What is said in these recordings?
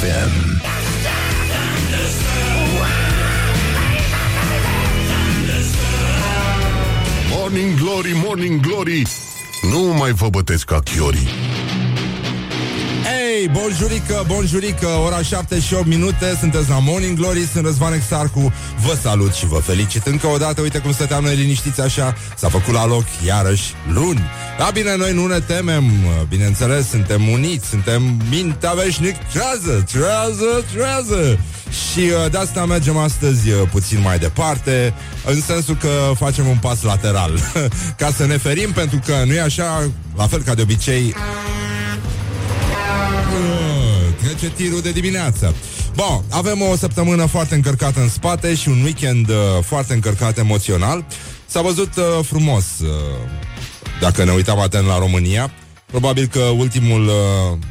FM. Morning Glory, Morning Glory Nu mai vă bătesc ca chiorii Hei, bonjurică, bonjurică, ora 7 și 8 minute, sunteți la Morning Glory, sunt Răzvan Exarcu, vă salut și vă felicit încă o dată, uite cum stăteam noi liniștiți așa, s-a făcut la loc, iarăși, luni. Da, bine, noi nu ne temem, bineînțeles, suntem uniți, suntem mintea veșnic, trează, trează, trează. Și uh, de asta mergem astăzi uh, puțin mai departe, în sensul că facem un pas lateral, ca să ne ferim, pentru că nu e așa, la fel ca de obicei, trece tirul de dimineață. Bun, avem o săptămână foarte încărcată în spate și un weekend uh, foarte încărcat emoțional. S-a văzut uh, frumos, uh, dacă ne uitam atent la România. Probabil că ultimul uh,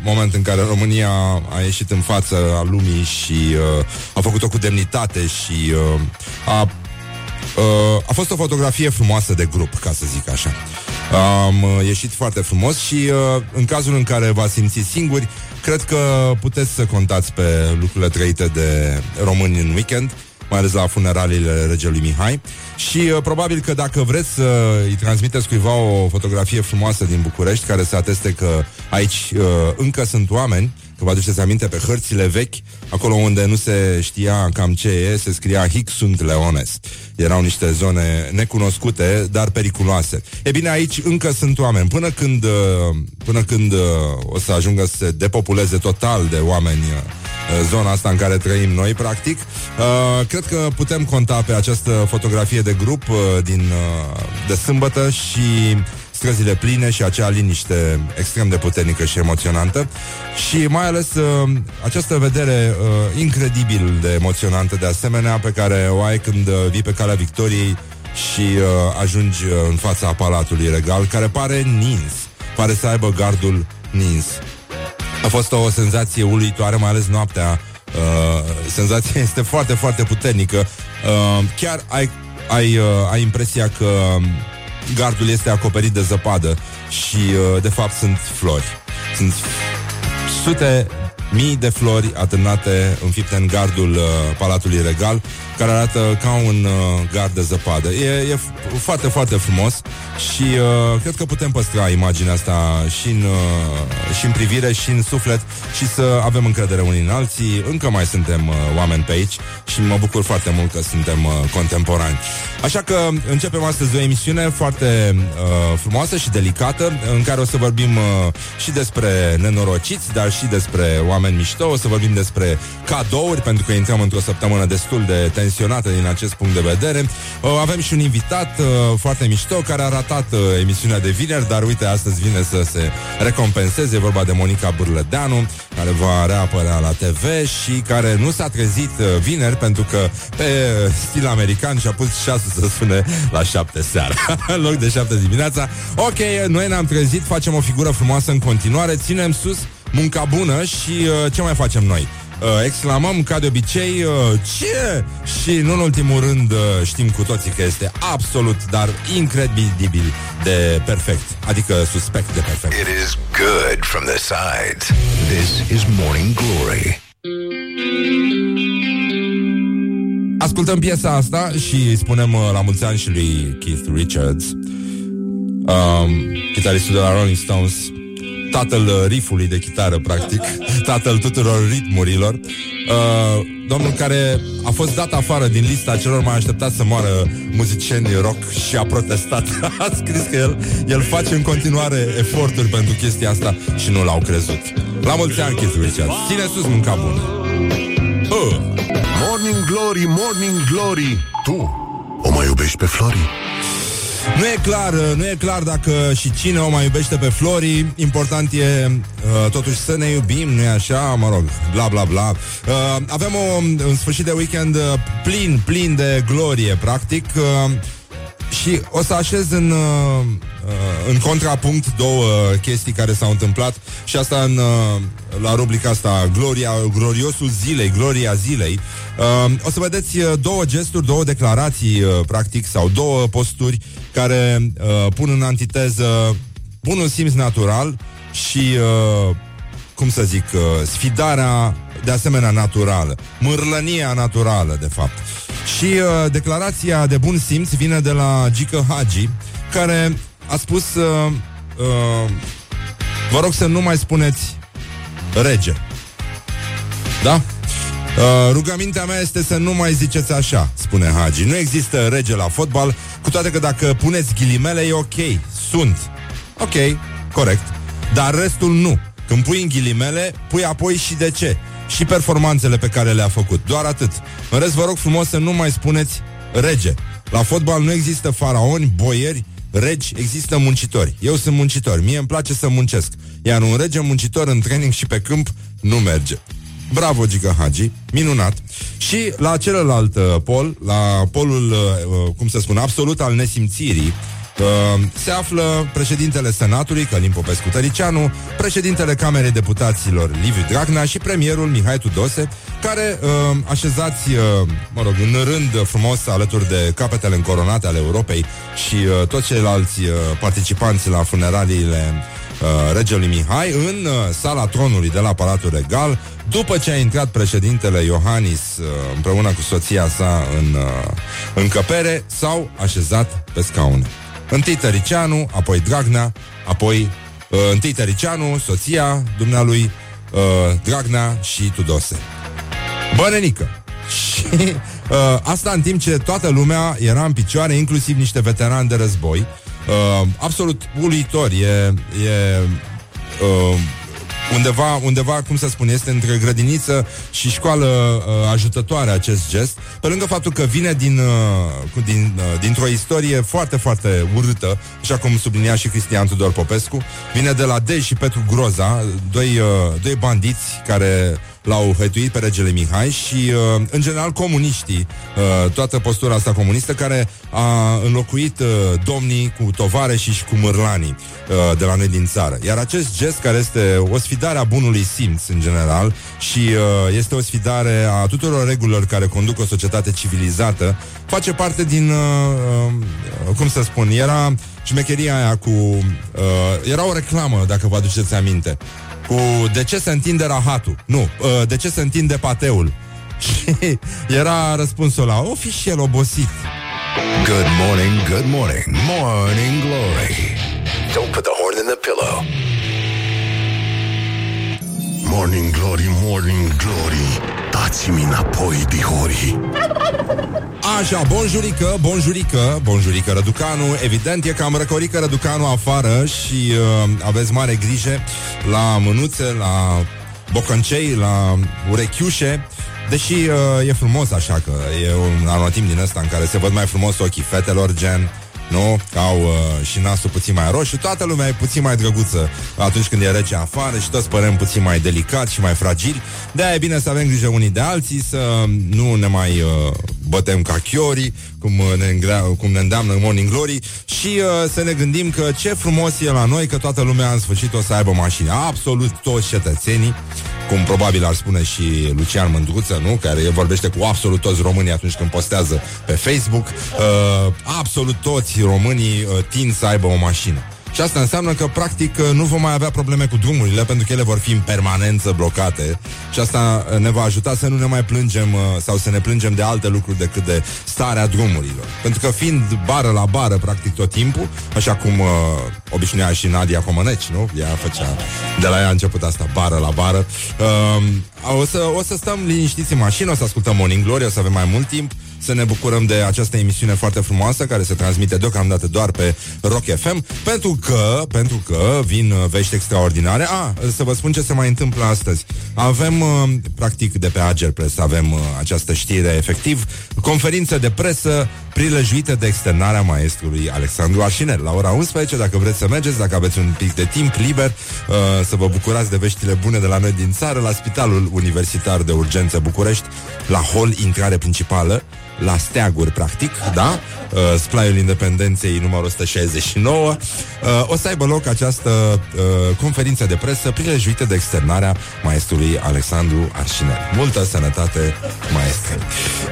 moment în care România a ieșit în față a lumii și uh, a făcut-o cu demnitate și uh, a, uh, a fost o fotografie frumoasă de grup, ca să zic așa. Am uh, ieșit foarte frumos și uh, în cazul în care v-ați simțit singuri, cred că puteți să contați pe lucrurile trăite de români în weekend, mai ales la funeraliile regelui Mihai. Și uh, probabil că dacă vreți să îi transmiteți cuiva o fotografie frumoasă din București, care să ateste că aici uh, încă sunt oameni, că vă aduceți aminte pe hărțile vechi, acolo unde nu se știa cam ce e, se scria Hic sunt Leones. Erau niște zone necunoscute, dar periculoase. E bine, aici încă sunt oameni. Până când, uh, până când uh, o să ajungă să se depopuleze total de oameni uh, zona asta în care trăim noi, practic. Uh, cred că putem conta pe această fotografie de grup uh, din uh, de sâmbătă și străzile pline și acea liniște extrem de puternică și emoționantă și mai ales uh, această vedere uh, incredibil de emoționantă de asemenea pe care o ai când uh, vii pe calea victoriei și uh, ajungi uh, în fața palatului regal care pare nins, pare să aibă gardul nins. A fost o senzație uluitoare, mai ales noaptea. Uh, senzația este foarte, foarte puternică. Uh, chiar ai, ai, uh, ai impresia că gardul este acoperit de zăpadă și, uh, de fapt, sunt flori. Sunt sute mii de flori atârnate, înfipte în gardul uh, Palatului Regal, care arată ca un uh, gard de zăpadă. E, e f- foarte, foarte frumos și uh, cred că putem păstra imaginea asta și în, uh, și în privire și în suflet și să avem încredere unii în alții. Încă mai suntem uh, oameni pe aici și mă bucur foarte mult că suntem uh, contemporani. Așa că începem astăzi o emisiune foarte uh, frumoasă și delicată, în care o să vorbim uh, și despre nenorociți, dar și despre oameni mișto, o să vorbim despre cadouri, pentru că intrăm într-o săptămână destul de tensionată din acest punct de vedere. Uh, avem și un invitat uh, foarte mișto care a ratat uh, emisiunea de vineri, dar uite, astăzi vine să se recompenseze, e vorba de Monica Bârlădeanu, care va reapărea la TV și care nu s-a trezit uh, vineri pentru că pe uh, stil american și-a pus ceasul să sune la șapte seara în loc de șapte dimineața. Ok, noi ne-am trezit, facem o figură frumoasă în continuare, ținem sus munca bună și uh, ce mai facem noi? Uh, exclamăm ca de obicei uh, ce? Și nu în ultimul rând uh, știm cu toții că este absolut, dar incredibil de perfect, adică suspect de perfect. It is good from the sides. This is Morning Glory. Ascultăm piesa asta și îi spunem uh, la mulți ani și lui Keith Richards, um, chitaristul de la Rolling Stones, tatăl uh, riffului de chitară, practic, tatăl tuturor ritmurilor, uh, domnul care a fost dat afară din lista celor mai așteptați să moară muzicieni rock și a protestat. a scris că el, el face în continuare eforturi pentru chestia asta și nu l-au crezut. La mulți ani, Keith Richards. Ține sus munca bună. Uh. Morning Glory, Morning Glory. Tu o mai iubești pe Flori? Nu e clar, nu e clar dacă și cine o mai iubește pe Flori. Important e uh, totuși să ne iubim, nu e așa? Mă rog, bla bla bla. Uh, Avem o, un sfârșit de weekend uh, plin, plin de glorie, practic. Uh, și o să așez în, uh, uh, în contrapunct două chestii care s-au întâmplat și asta în, uh, la rubrica asta Gloria, Gloriosul zilei, Gloria zilei. Uh, o să vedeți uh, două gesturi, două declarații, uh, practic, sau două posturi care uh, pun în antiteză bunul simț natural și uh, cum să zic, uh, sfidarea de asemenea naturală, mârlănia naturală, de fapt. Și uh, declarația de bun simț vine de la Gică Hagi, care a spus, uh, uh, vă rog să nu mai spuneți rege. Da? Uh, rugămintea mea este să nu mai ziceți așa, spune Hagi. Nu există rege la fotbal, cu toate că dacă puneți ghilimele e ok. Sunt. Ok, corect. Dar restul nu. Când pui în ghilimele, pui apoi și de ce. Și performanțele pe care le-a făcut. Doar atât. În rest, vă rog frumos să nu mai spuneți rege. La fotbal nu există faraoni, boieri, regi, există muncitori. Eu sunt muncitor, mie îmi place să muncesc. Iar un rege muncitor în training și pe câmp nu merge. Bravo, Giga Hagi, minunat. Și la celălalt uh, pol, la polul, uh, uh, cum să spun, absolut al nesimțirii, Uh, se află președintele Senatului, Călim Popescu Tăricianu, președintele Camerei Deputaților, Liviu Dragnea și premierul Mihai Tudose, care uh, așezați, uh, mă rog, în rând frumos alături de capetele încoronate ale Europei și uh, toți ceilalți uh, participanți la funeraliile uh, regelui Mihai în uh, sala tronului de la Palatul Regal, după ce a intrat președintele Iohannis uh, împreună cu soția sa în uh, încăpere, s-au așezat pe scaune. Întâi Tăricianu, apoi Dragnea, apoi uh, întâi Tăricianu, soția dumnealui uh, Dragnea și Tudose. Bănenică! Și uh, asta în timp ce toată lumea era în picioare, inclusiv niște veterani de război. Uh, absolut uluitor. E, e uh, undeva, undeva, cum să spun, este între grădiniță și școală uh, ajutătoare acest gest, pe lângă faptul că vine din, uh, din, uh, dintr-o istorie foarte, foarte urâtă, așa cum sublinia și Cristian Tudor Popescu, vine de la Dej și Petru Groza, doi, uh, doi bandiți care l-au hăituit pe regele Mihai și, uh, în general, comuniștii, uh, toată postura asta comunistă care a înlocuit uh, domnii cu tovare și cu mârlanii uh, de la noi din țară. Iar acest gest, care este o sfidare a bunului simț, în general, și uh, este o sfidare a tuturor regulilor care conduc o societate civilizată, face parte din, uh, uh, cum să spun, era șmecheria aia cu... Uh, era o reclamă, dacă vă aduceți aminte cu de ce se întinde rahatul. Nu, uh, de ce se întinde pateul. Și era răspunsul la o fi și el obosit. Good morning, good morning, morning glory. Don't put the horn in the pillow. Morning glory, morning glory. Dați-mi înapoi, dihori. Așa, bonjurică, bonjurică, bonjurică Răducanu Evident, e cam răcorică Răducanu afară Și uh, aveți mare grijă La mânuțe, la bocăncei, la urechiușe Deși uh, e frumos așa că e un anotim din ăsta în care se văd mai frumos ochii fetelor, gen nu? Au uh, și nasul puțin mai roșu Toată lumea e puțin mai drăguță Atunci când e rece afară și toți părem puțin mai delicat și mai fragili De-aia e bine să avem grijă unii de alții Să nu ne mai uh, bătem ca chiorii cum uh, ne, îngrea- cum ne îndeamnă Morning Glory Și uh, să ne gândim că ce frumos e la noi Că toată lumea în sfârșit o să aibă mașini Absolut toți cetățenii cum probabil ar spune și Lucian Mândruță, nu? Care vorbește cu absolut toți românii atunci când postează pe Facebook. Uh, absolut toți românii uh, tind să aibă o mașină. Și asta înseamnă că, practic, uh, nu vom mai avea probleme cu drumurile, pentru că ele vor fi în permanență blocate. Și asta uh, ne va ajuta să nu ne mai plângem uh, sau să ne plângem de alte lucruri decât de starea drumurilor. Pentru că fiind bară la bară, practic, tot timpul, așa cum uh, obișnuia și Nadia Comăneci, nu? Ea făcea, de la ea a început asta, bară la bară. Uh, o, să, o să stăm liniștiți în mașină, o să ascultăm Morning Glory, o să avem mai mult timp să ne bucurăm de această emisiune foarte frumoasă care se transmite deocamdată doar pe Rock FM, pentru că, pentru că vin uh, vești extraordinare. A, să vă spun ce se mai întâmplă astăzi. Avem, uh, practic, de pe Ager Press, avem uh, această știre, efectiv, conferință de presă prilejuită de externarea maestrului Alexandru Arșiner la ora 11, dacă vreți să mergeți, dacă aveți un pic de timp liber, să vă bucurați de veștile bune de la noi din țară, la Spitalul Universitar de Urgență București, la hol intrare principală, la steaguri, practic, da? Uh, Splaiul Independenței numărul 169. Uh, o să aibă loc această uh, conferință de presă prilejuită de externarea maestrului Alexandru Arșiner. Multă sănătate, maestre.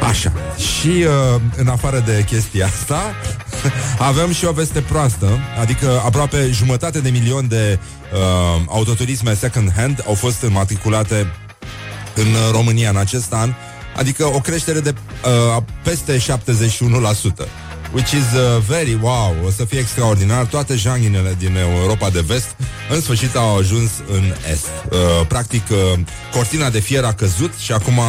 Așa. Și uh, în afară de chestia asta, Avem și o veste proastă, adică aproape jumătate de milion de uh, autoturisme second-hand au fost înmatriculate în România în acest an, adică o creștere de uh, peste 71% which is uh, very wow, o să fie extraordinar. Toate janghinele din Europa de vest în sfârșit au ajuns în est. Uh, practic, uh, cortina de fier a căzut și acum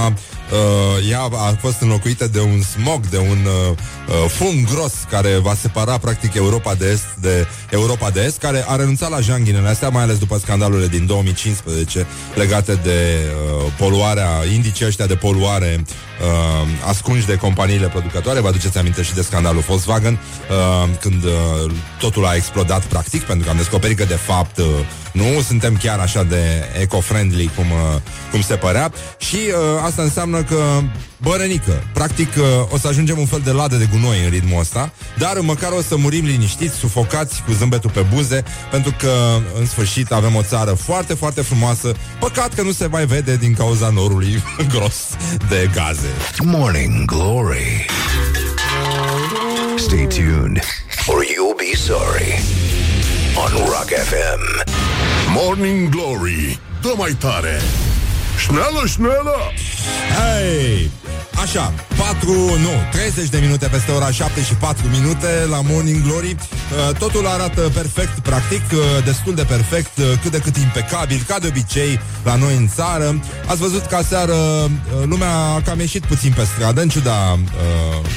uh, ea a fost înlocuită de un smog, de un uh, uh, fum gros care va separa practic Europa de Est de Europa de Est, care a renunțat la janghinele astea, mai ales după scandalurile din 2015 legate de uh, poluarea, indicii ăștia de poluare uh, ascunși de companiile producătoare. Vă aduceți aminte și de scandalul Volkswagen, uh, când uh, totul a explodat practic, pentru că am descoperit că de fapt uh, nu suntem chiar așa de eco-friendly cum, uh, cum se părea și uh, asta înseamnă că bărănică, practic uh, o să ajungem un fel de ladă de gunoi în ritmul ăsta, dar măcar o să murim liniștiți, sufocați cu zâmbetul pe buze, pentru că în sfârșit avem o țară foarte, foarte frumoasă, păcat că nu se mai vede din cauza norului gros de gaze. Morning Glory. Stay tuned or you'll be sorry on Rock FM. Morning Glory Dă mai tare Șneală, șneală Hei! Așa, 4, nu, 30 de minute peste ora 7 și 4 minute la Morning Glory. Uh, totul arată perfect, practic, uh, destul de perfect, uh, cât de cât impecabil, ca de obicei, la noi în țară. Ați văzut că aseară lumea a cam ieșit puțin pe stradă, în ciuda uh,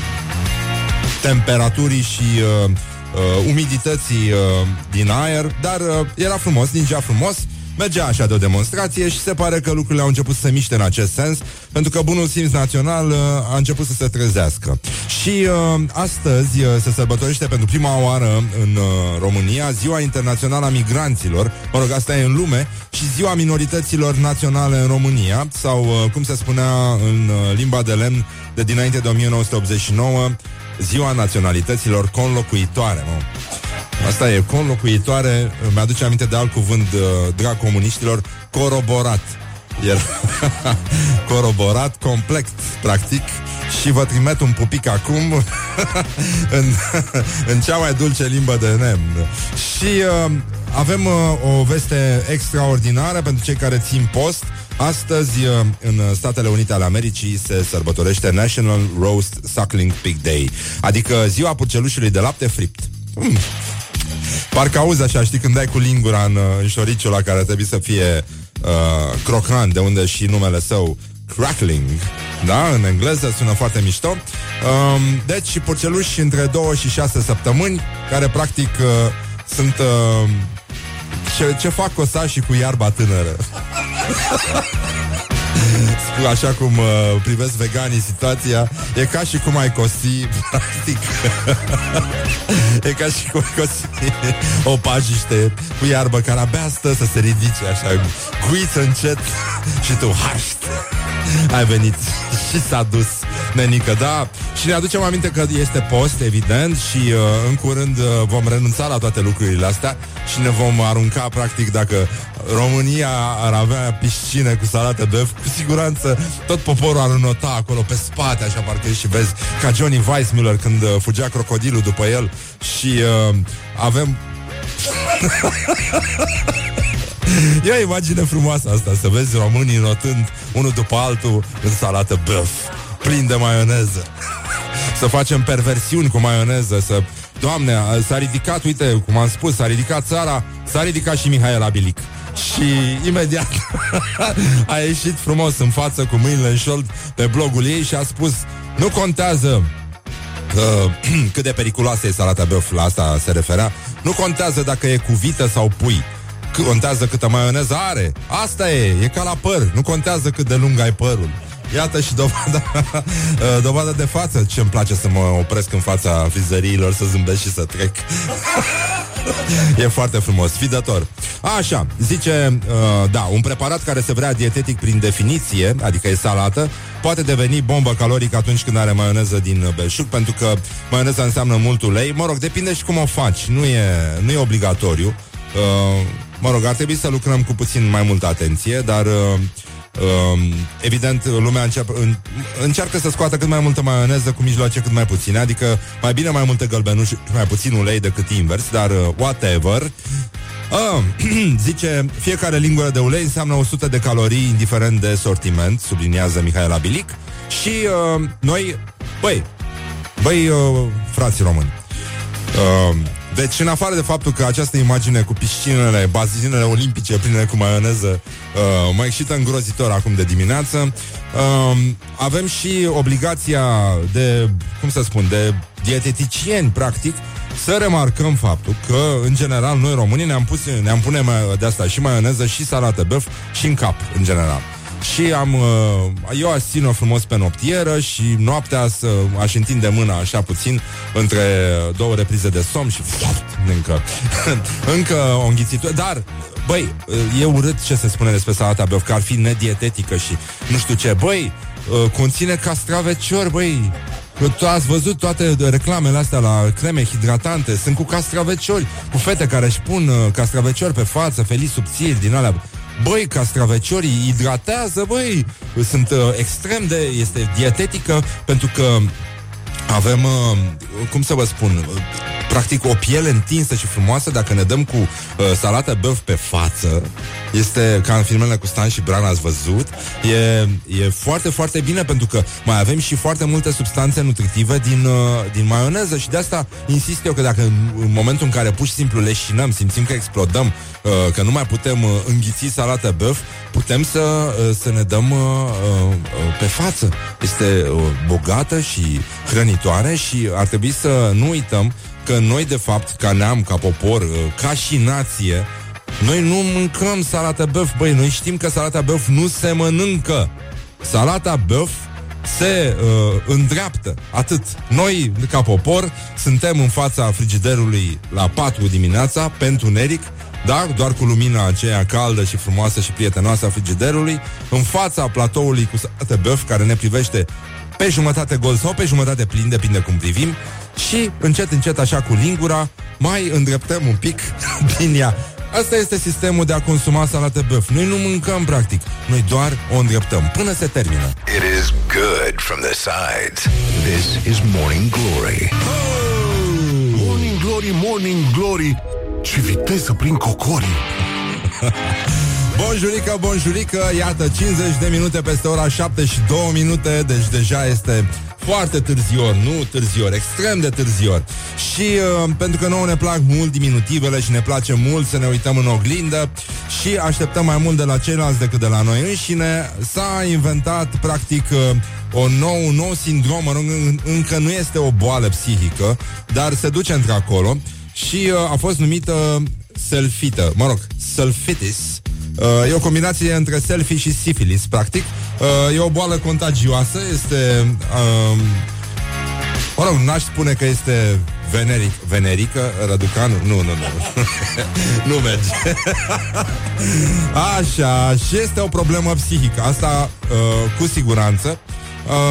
temperaturii și uh, uh, umidității uh, din aer, dar uh, era frumos, ningea frumos. Mergea așa de o demonstrație și se pare că lucrurile au început să se miște în acest sens, pentru că bunul simț național uh, a început să se trezească. Și uh, astăzi uh, se sărbătorește pentru prima oară în uh, România Ziua Internațională a Migranților, mă rog, asta e în lume, și Ziua Minorităților Naționale în România, sau uh, cum se spunea în uh, limba de lemn de dinainte de 1989, Ziua Naționalităților Conlocuitoare, mă. Asta e, conlocuitoare, mi-aduce aminte de alt cuvânt, uh, drag comuniștilor, coroborat. El coroborat, complet, practic, și vă trimit un pupic acum în, în cea mai dulce limbă de nemn. Și uh, avem uh, o veste extraordinară pentru cei care țin post. Astăzi, uh, în Statele Unite ale Americii, se sărbătorește National Roast Suckling Pig Day, adică ziua purcelușului de lapte fript. Mm. Parcă auzi așa, știi, când dai cu lingura în, uh, în șoriciul la care trebuie să fie uh, crocant, de unde și numele său crackling, da? În engleză sună foarte mișto. Um, deci, purceluși între 2 și 6 săptămâni, care practic uh, sunt... Uh, ce, ce fac cosașii cu iarba tânără? Așa cum uh, privesc veganii situația E ca și cum ai cosi Practic. E ca și cum ai cosi O pajiște cu iarbă care abia stă să se ridice Așa guiță încet Și tu haști Ai venit și s-a dus Nenică, da Și ne aducem aminte că este post, evident Și uh, în curând uh, vom renunța la toate lucrurile astea Și ne vom arunca practic Dacă România ar avea piscine cu salată băf Cu siguranță tot poporul ar înota acolo Pe spate, așa parcă și vezi Ca Johnny Weissmuller când uh, fugea crocodilul după el Și uh, avem E o imagine frumoasă asta Să vezi românii notând unul după altul În salată băf Plin de maioneză Să facem perversiuni cu maioneză Să Doamne, s-a ridicat, uite, cum am spus, s-a ridicat țara, s-a ridicat și Mihaela Abilic. Și imediat a ieșit frumos în față cu mâinile în șold pe blogul ei și a spus nu contează uh, cât de periculoasă e salata beof, la asta se referea, nu contează dacă e cu vită sau pui. Contează câtă maioneză are. Asta e, e ca la păr. Nu contează cât de lung ai părul. Iată și dovada, dovada de față ce îmi place să mă opresc în fața frizeriilor, să zâmbesc și să trec. e foarte frumos, fidător. Așa, zice, uh, da, un preparat care se vrea dietetic prin definiție, adică e salată, poate deveni bombă calorică atunci când are maioneză din belșug, pentru că maioneza înseamnă mult ulei. Mă rog, depinde și cum o faci, nu e, nu e obligatoriu. Uh, mă rog, ar trebui să lucrăm cu puțin mai multă atenție, dar uh, Uh, evident, lumea începe, în, încearcă să scoată cât mai multă maioneză cu mijloace cât mai puține, adică mai bine mai multe gălbenuși și mai puțin ulei decât invers, dar uh, whatever. Uh, zice, fiecare lingură de ulei înseamnă 100 de calorii, indiferent de sortiment, subliniază Mihaela Bilic. Și uh, noi, băi, băi, uh, frații români, uh, deci, în afară de faptul că această imagine cu piscinele, bazinele olimpice pline cu maioneză uh, mă excită îngrozitor acum de dimineață, uh, avem și obligația de, cum să spun, de dieteticieni, practic, să remarcăm faptul că, în general, noi românii ne-am, pus, ne-am pune de asta și maioneză și salată băf și în cap, în general. Și am uh, Eu aș ține-o frumos pe noptieră Și noaptea să aș întinde mâna Așa puțin Între două reprize de somn Și încă Încă o înghițitură Dar Băi, e urât ce se spune despre salata beof Că ar fi nedietetică și nu știu ce. Băi, uh, conține castraveciori Băi, Tu ați văzut toate reclamele astea la creme hidratante? Sunt cu castraveciori Cu fete care își pun uh, castraveciori pe față Felii subțiri din alea Băi, castraveciorii hidratează, băi, sunt uh, extrem de... este dietetică pentru că avem, uh, cum să vă spun, uh, practic o piele întinsă și frumoasă dacă ne dăm cu uh, salată băf pe față. Este ca în filmele cu Stan și Bran ați văzut. E, e foarte, foarte bine pentru că mai avem și foarte multe substanțe nutritive din, uh, din maioneză și de asta insist eu că dacă în, în momentul în care pur și simplu leșinăm, simțim că explodăm, uh, că nu mai putem uh, înghiți salată băf, putem să, uh, să ne dăm uh, uh, pe față. Este uh, bogată și hrănitoare și ar trebui să nu uităm că noi, de fapt, ca neam, ca popor, uh, ca și nație, noi nu mâncăm salata băf, băi, noi știm că salata băf nu se mănâncă. Salata băf se uh, îndreaptă. Atât. Noi, ca popor, suntem în fața frigiderului la 4 dimineața, pentru neric, dar doar cu lumina aceea caldă și frumoasă și prietenoasă a frigiderului, în fața platoului cu salată băf, care ne privește pe jumătate gol sau pe jumătate plin, depinde cum privim, și încet, încet, așa cu lingura, mai îndreptăm un pic din ea. Asta este sistemul de a consuma salată băf. Noi nu mâncăm, practic. Noi doar o îndreptăm până se termină. It is good from the sides. This is Morning Glory. Oh! Morning Glory, Morning Glory Ce viteză prin cocorii Bonjurică, bonjurică, iată 50 de minute peste ora 7 și 2 minute, deci deja este foarte târzior, nu târzior, extrem de târzior. Și uh, pentru că nouă ne plac mult diminutivele și ne place mult să ne uităm în oglindă și așteptăm mai mult de la ceilalți decât de la noi înșine, s-a inventat practic uh, o nou, un nou sindrom, mă rog, încă nu este o boală psihică, dar se duce într-acolo și uh, a fost numită selfită, mă rog, selfitis, Uh, e o combinație între selfie și sifilis, practic. Uh, e o boală contagioasă, este... Uh, mă rog, n-aș spune că este veneric, venerică, răducană? Nu, nu, nu. nu merge. Așa, și este o problemă psihică. Asta uh, cu siguranță.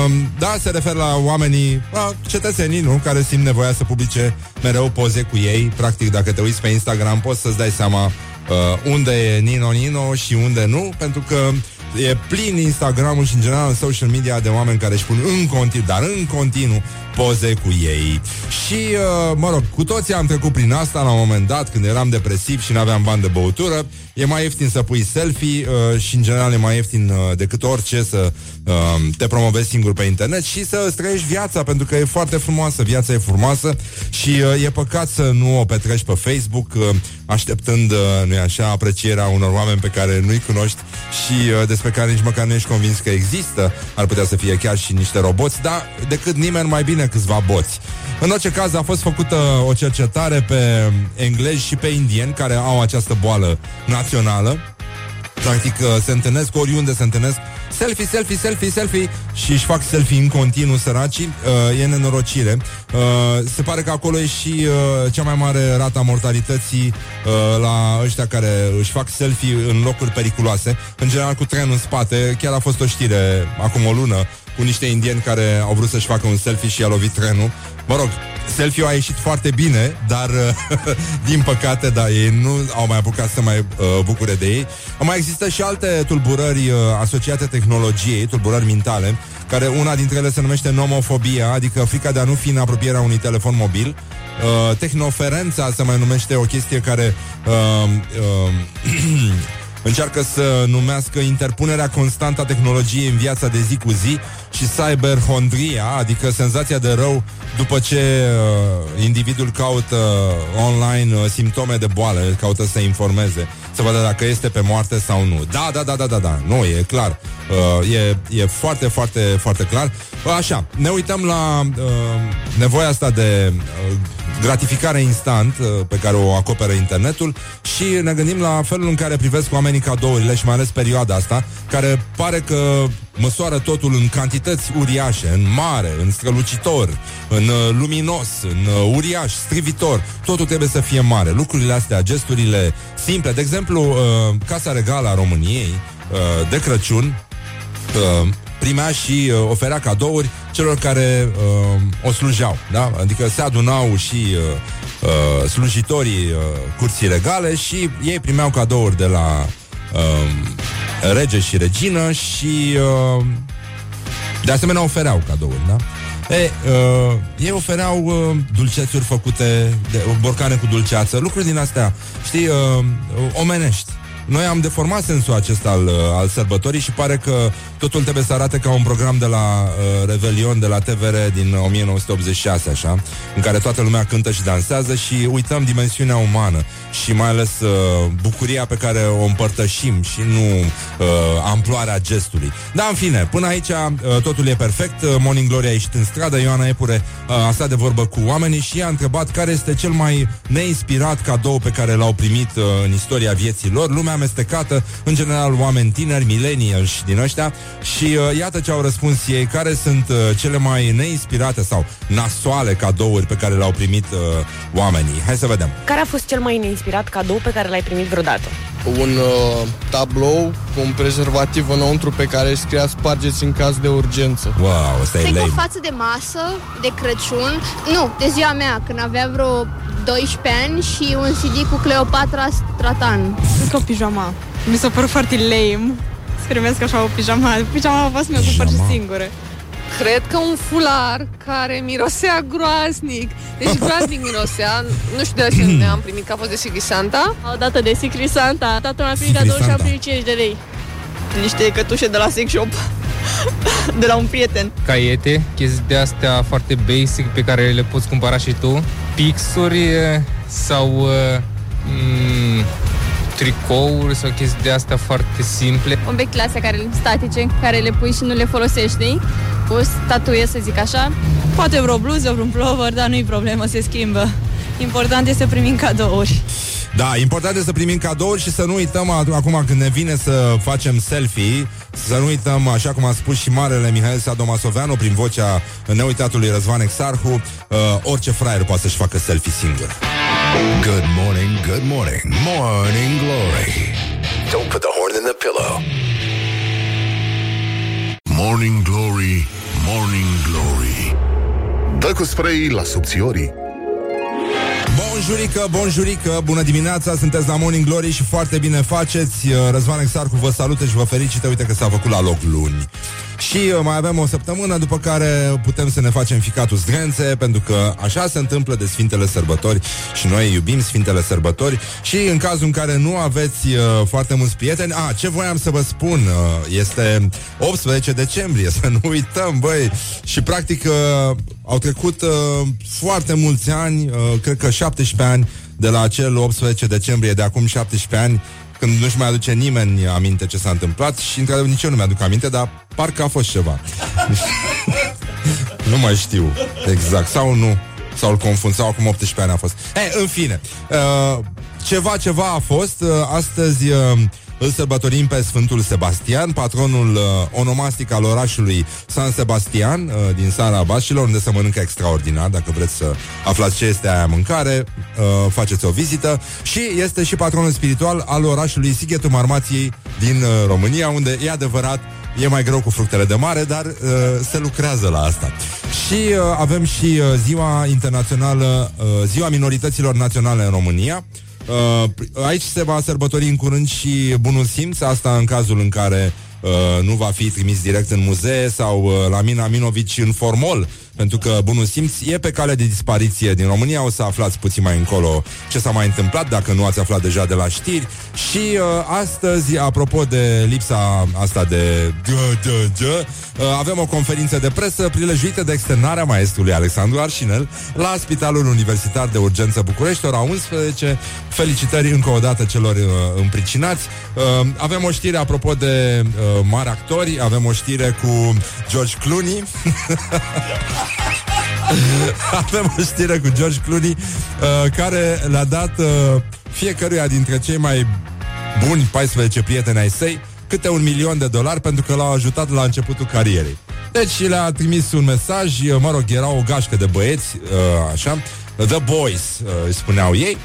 Um, da, se referă la oamenii, la cetățenii, nu? Care simt nevoia să publice mereu poze cu ei. Practic, dacă te uiți pe Instagram, poți să-ți dai seama uh, unde e Nino Nino și unde nu, pentru că e plin Instagramul și în general în social media de oameni care își pun în continuu, dar în continuu poze cu ei. Și, uh, mă rog, cu toții am trecut prin asta la un moment dat, când eram depresiv și nu aveam bani de băutură. E mai ieftin să pui selfie uh, și, în general, e mai ieftin uh, decât orice să uh, te promovezi singur pe internet și să trăiești viața, pentru că e foarte frumoasă, viața e frumoasă și uh, e păcat să nu o petreci pe Facebook, uh, așteptând, uh, nu așa, aprecierea unor oameni pe care nu-i cunoști și uh, despre care nici măcar nu ești convins că există. Ar putea să fie chiar și niște roboți, dar decât nimeni mai bine câțiva boți. În orice caz a fost făcută o cercetare pe englezi și pe indieni care au această boală națională. Practic uh, se întâlnesc oriunde se întâlnesc Selfie, selfie, selfie, selfie. Și își fac selfie în continuu săracii uh, E nenorocire. Uh, Se pare că acolo e și uh, cea mai mare rata mortalității uh, La ăștia care își fac selfie în locuri periculoase. În general cu trenul în spate Chiar a fost o știre acum o lună cu niște indieni care au vrut să-și facă un selfie și a lovit trenul. Mă rog, selfie-ul a ieșit foarte bine, dar din păcate, da, ei nu au mai apucat să mai uh, bucure de ei. Mai există și alte tulburări uh, asociate tehnologiei, tulburări mentale, care una dintre ele se numește nomofobia, adică frica de a nu fi în apropierea unui telefon mobil. Uh, tehnoferența se mai numește o chestie care uh, uh, încearcă să numească interpunerea constantă a tehnologiei în viața de zi cu zi și cyberhondria, adică senzația de rău după ce uh, individul caută online uh, simptome de boală, caută să se informeze, să vadă dacă este pe moarte sau nu. Da, da, da, da, da, da, nu, e clar. Uh, e, e foarte, foarte, foarte clar. Așa, ne uităm la uh, nevoia asta de uh, gratificare instant uh, pe care o acoperă internetul și ne gândim la felul în care privesc oamenii cadourile și mai ales perioada asta, care pare că măsoară totul în cantități uriașe, în mare, în strălucitor, în uh, luminos, în uh, uriaș, strivitor. Totul trebuie să fie mare. Lucrurile astea, gesturile simple. De exemplu, uh, Casa Regală a României uh, de Crăciun uh, primea și uh, oferea cadouri celor care uh, o slujeau, da? Adică se adunau și uh, uh, slujitorii uh, curții regale și ei primeau cadouri de la uh, rege și regină și uh, de asemenea ofereau cadouri, da? E, uh, ei ofereau uh, dulcețuri făcute de borcane cu dulceață, lucruri din astea, știi, uh, omenești. Noi am deformat sensul acesta al, uh, al sărbătorii și pare că totul trebuie să arate ca un program de la uh, Revelion, de la TVR din 1986, așa, în care toată lumea cântă și dansează și uităm dimensiunea umană și mai ales uh, bucuria pe care o împărtășim și nu uh, amploarea gestului. Da, în fine, până aici uh, totul e perfect. Uh, Morning Glory a ieșit în stradă, Ioana Epure uh, a stat de vorbă cu oamenii și a întrebat care este cel mai neinspirat cadou pe care l-au primit uh, în istoria vieții lor. Lumea amestecată, în general oameni tineri, millennials și din ăștia și uh, iată ce au răspuns ei, care sunt uh, cele mai neinspirate sau nasoale cadouri pe care le-au primit uh, oamenii. Hai să vedem. Care a fost cel mai neinspirat cadou pe care l-ai primit vreodată? un uh, tablou cu un prezervativ înăuntru pe care scria spargeți în caz de urgență. Wow, asta e Cred că lame. o față de masă, de Crăciun, nu, de ziua mea, când avea vreo 12 ani și un CD cu Cleopatra Stratan. Cred că o pijama. Mi s-a părut foarte lame. Să primesc așa o pijama. Pijama a fost mi-o cumpăr și Pijama? singură. Cred că un fular care mirosea groaznic. Deci groaznic mirosea. Nu știu de ce ne-am primit, că a fost de Sigri Santa. O dată de Secret Santa. Tatăl mi-a primit Secret cadou și am Santa. primit 50 de lei. Niște cătușe de la sex shop. de la un prieten. caiete, chestii de astea foarte basic pe care le poți cumpăra și tu, pixuri eh, sau eh, mm, tricouri sau chestii de astea foarte simple. Un bec clase care statice, care le pui și nu le folosești. O statuie, să zic așa. Poate vreo bluză, vreun plover, dar nu-i problemă, se schimbă. Important este să primim cadouri. Da, important este să primim cadouri și să nu uităm a- acum când ne vine să facem selfie, să nu uităm, așa cum a spus și marele Mihail Sadomasoveanu prin vocea neuitatului Răzvan Exarhu, uh, orice fraier poate să-și facă selfie singur. Good morning, good morning, morning glory. Don't put the horn in the pillow. Morning Glory, Morning Glory Dă cu spray la subțiorii Bonjurică, bonjurică, bună dimineața, sunteți la Morning Glory și foarte bine faceți. Uh, Răzvan Exarcu vă salută și vă fericită, uite că s-a făcut la loc luni. Și uh, mai avem o săptămână după care putem să ne facem ficatul zdrențe, pentru că așa se întâmplă de Sfintele Sărbători și noi iubim Sfintele Sărbători. Și în cazul în care nu aveți uh, foarte mulți prieteni, a, ce voiam să vă spun, uh, este 18 decembrie, să nu uităm, băi, și practic uh, au trecut uh, foarte mulți ani, uh, cred că 17 ani de la acel 18 decembrie de acum 17 ani, când nu-și mai aduce nimeni aminte ce s-a întâmplat și într-adevăr nici eu nu mi-aduc aminte, dar parcă a fost ceva. nu mai știu exact, sau nu, sau îl confund, sau acum 18 ani a fost. E, în fine, uh, ceva, ceva a fost, uh, astăzi uh, îl sărbătorim pe Sfântul Sebastian, patronul uh, onomastic al orașului San Sebastian, uh, din Sara Bașilor, unde se mănâncă extraordinar. Dacă vreți să aflați ce este aia mâncare, uh, faceți o vizită. Și este și patronul spiritual al orașului Sighetul Marmației din uh, România, unde e adevărat E mai greu cu fructele de mare, dar uh, se lucrează la asta. Și uh, avem și uh, ziua internațională, uh, ziua minorităților naționale în România. Uh, aici se va sărbători în curând și bunul simț, asta în cazul în care uh, nu va fi trimis direct în muzee sau uh, la Mina Minovici în formol, pentru că bunul simț e pe cale de dispariție din România. O să aflați puțin mai încolo ce s-a mai întâmplat, dacă nu ați aflat deja de la știri. Și uh, astăzi, apropo de lipsa asta de dă, dă, dă, uh, avem o conferință de presă prilejuită de externarea maestrului Alexandru Arșinel la Spitalul Universitar de Urgență București, ora 11. Felicitări încă o dată celor uh, împricinați. Uh, avem o știre apropo de uh, mari actori, avem o știre cu George Clooney. Avem o știre cu George Clooney uh, Care le-a dat uh, Fiecăruia dintre cei mai buni 14 prieteni ai săi Câte un milion de dolari Pentru că l-au ajutat la începutul carierei. Deci le-a trimis un mesaj uh, Mă rog, era o gașcă de băieți uh, Așa The Boys, uh, îi spuneau ei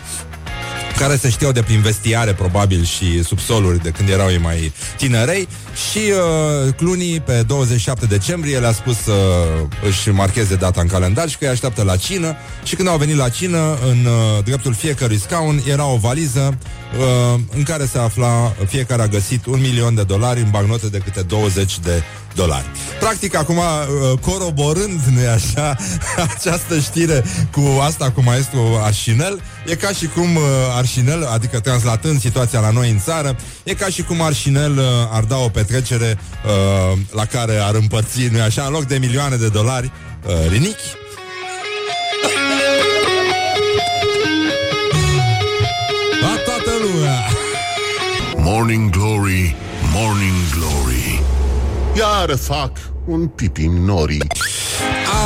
care se știau de prin vestiare, probabil, și subsoluri de când erau ei mai tinerei. Și uh, Clooney, pe 27 decembrie, le-a spus să uh, își marcheze data în calendar și că îi așteaptă la cină. Și când au venit la cină, în uh, dreptul fiecărui scaun era o valiză uh, în care se afla, fiecare a găsit un milion de dolari în bagnote de câte 20 de dolari. Practic, acum, uh, coroborând, nu așa, această știre cu asta cu maestru Arșinel, e ca și cum uh, Arșinel, adică translatând situația la noi în țară, e ca și cum Arșinel uh, ar da o petrecere uh, la care ar împărți, nu așa, în loc de milioane de dolari, uh, rinichi, la toată lumea. Morning Glory, Morning Glory Iar fac un pipi în norii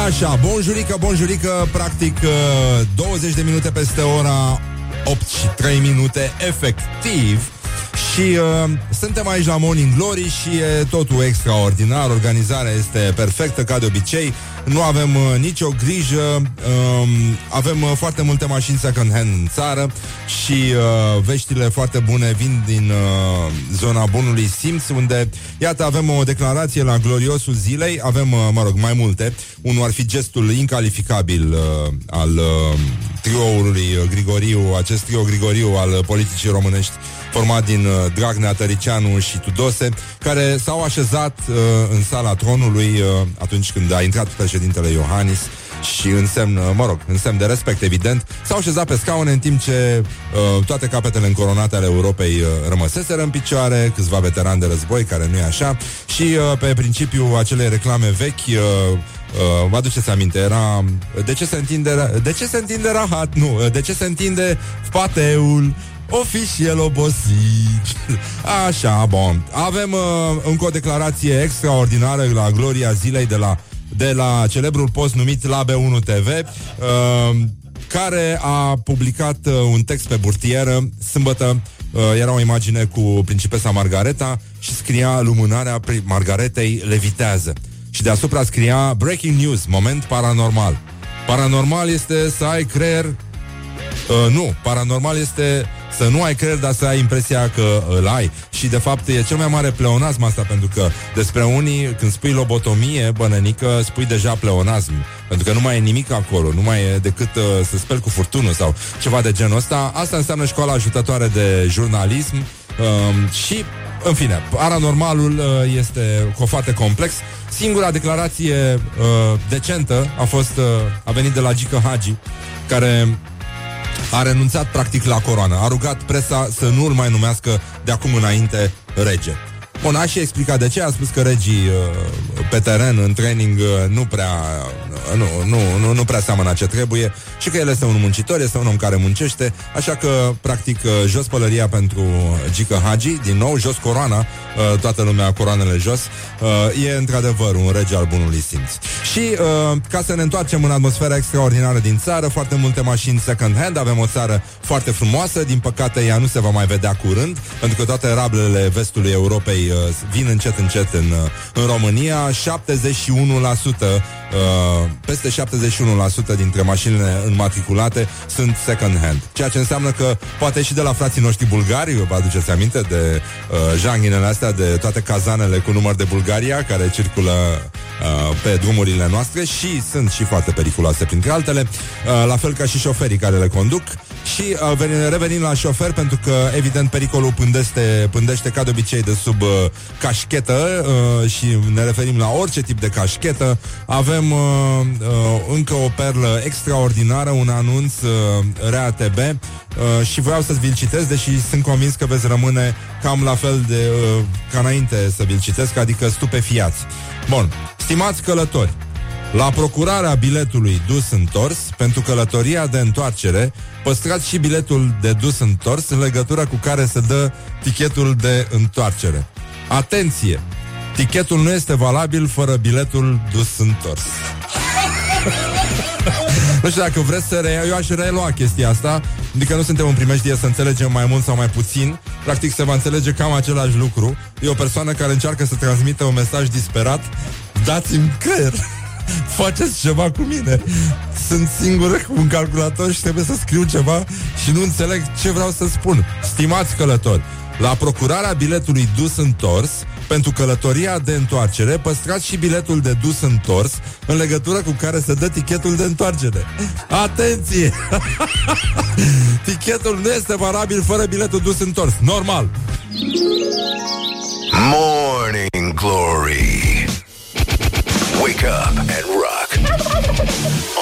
Așa, bonjurică, bonjurică, practic uh, 20 de minute peste ora 8 și 3 minute, efectiv. Și uh, suntem aici la Morning Glory și e totul extraordinar, organizarea este perfectă ca de obicei, nu avem uh, nicio grijă, um, avem uh, foarte multe mașini second hand în țară și uh, veștile foarte bune vin din uh, zona bunului simț, unde, iată, avem o declarație la gloriosul zilei, avem, uh, mă rog, mai multe, unul ar fi gestul incalificabil uh, al uh, trioului uh, Grigoriu, acest trio Grigoriu al uh, politicii românești format din uh, Dragnea, Tăricianu și Tudose, care s-au așezat uh, în sala tronului uh, atunci când a intrat președintele Iohannis și în semn, uh, mă rog, în semn de respect, evident, s-au așezat pe scaune în timp ce uh, toate capetele încoronate ale Europei uh, rămăseseră în picioare, câțiva veterani de război, care nu e așa, și uh, pe principiu acelei reclame vechi, uh, Uh, vă aduceți aminte, era De ce se întinde, de ce se întinde rahat? Nu, uh, de ce se întinde pateul? O fi și el obosit Așa, bun Avem uh, încă o declarație extraordinară La gloria zilei de la, de la celebrul post numit la B1 TV uh, Care a publicat uh, un text pe burtieră Sâmbătă uh, era o imagine cu principesa Margareta Și scria lumânarea Margaretei levitează Și deasupra scria Breaking news, moment paranormal Paranormal este să ai creier Uh, nu, paranormal este să nu ai creier, dar să ai impresia că îl ai. Și de fapt e cel mai mare pleonasm asta, pentru că despre unii, când spui lobotomie, bănănică, spui deja pleonasm. Pentru că nu mai e nimic acolo, nu mai e decât uh, să speli cu furtună sau ceva de genul ăsta. Asta înseamnă școala ajutătoare de jurnalism uh, și în fine, paranormalul uh, este foarte complex. Singura declarație uh, decentă a fost uh, a venit de la Gică Hagi, care a renunțat practic la coroană. A rugat presa să nu-l mai numească de acum înainte rege. Bun, aș și explicat de ce, a spus că regii uh, pe teren, în training, uh, nu prea uh, nu, nu, nu, nu prea seamănă ce trebuie și că el este un muncitor, este un om care muncește, așa că, practic, uh, jos pălăria pentru Gică Hagi, din nou, jos coroana, uh, toată lumea coroanele jos, uh, e într-adevăr un rege al bunului simț. Și uh, ca să ne întoarcem în atmosfera extraordinară din țară, foarte multe mașini second hand, avem o țară foarte frumoasă, din păcate ea nu se va mai vedea curând, pentru că toate rablele vestului Europei uh, vin încet încet în, uh, în România, 71% uh, peste 71% dintre mașinile înmatriculate sunt second hand. Ceea ce înseamnă că poate și de la frații noștri bulgari, vă aduceți aminte de uh, janghinele astea, de toate cazanele cu număr de Bulgaria care circulă uh, pe drumurile noastre și sunt și foarte periculoase printre altele, uh, la fel ca și șoferii care le conduc. Și uh, ven- revenim la șofer pentru că evident pericolul pândește, pândește ca de obicei de sub uh, cașchetă uh, și ne referim la orice tip de cașchetă. Avem uh, uh, încă o perlă extraordinară, un anunț uh, RATB uh, și vreau să-ți vi-l citesc, deși sunt convins că veți rămâne cam la fel de uh, ca înainte să vi-l citesc, adică stupefiați. Bun, stimați călători, la procurarea biletului dus-întors pentru călătoria de întoarcere, păstrați și biletul de dus-întors în legătură cu care se dă tichetul de întoarcere. Atenție! Tichetul nu este valabil fără biletul dus-întors. nu știu dacă vreți să reia, eu aș relua chestia asta, adică nu suntem în primejdie să înțelegem mai mult sau mai puțin, practic se va înțelege cam același lucru. E o persoană care încearcă să transmită un mesaj disperat, dați-mi creier. Faceți ceva cu mine Sunt singur cu un calculator și trebuie să scriu ceva Și nu înțeleg ce vreau să spun Stimați călători La procurarea biletului dus-întors pentru călătoria de întoarcere, păstrați și biletul de dus întors în legătură cu care se dă tichetul de întoarcere. Atenție! Tichetul nu este valabil fără biletul dus întors. Normal. Morning Glory. Wake up and rock.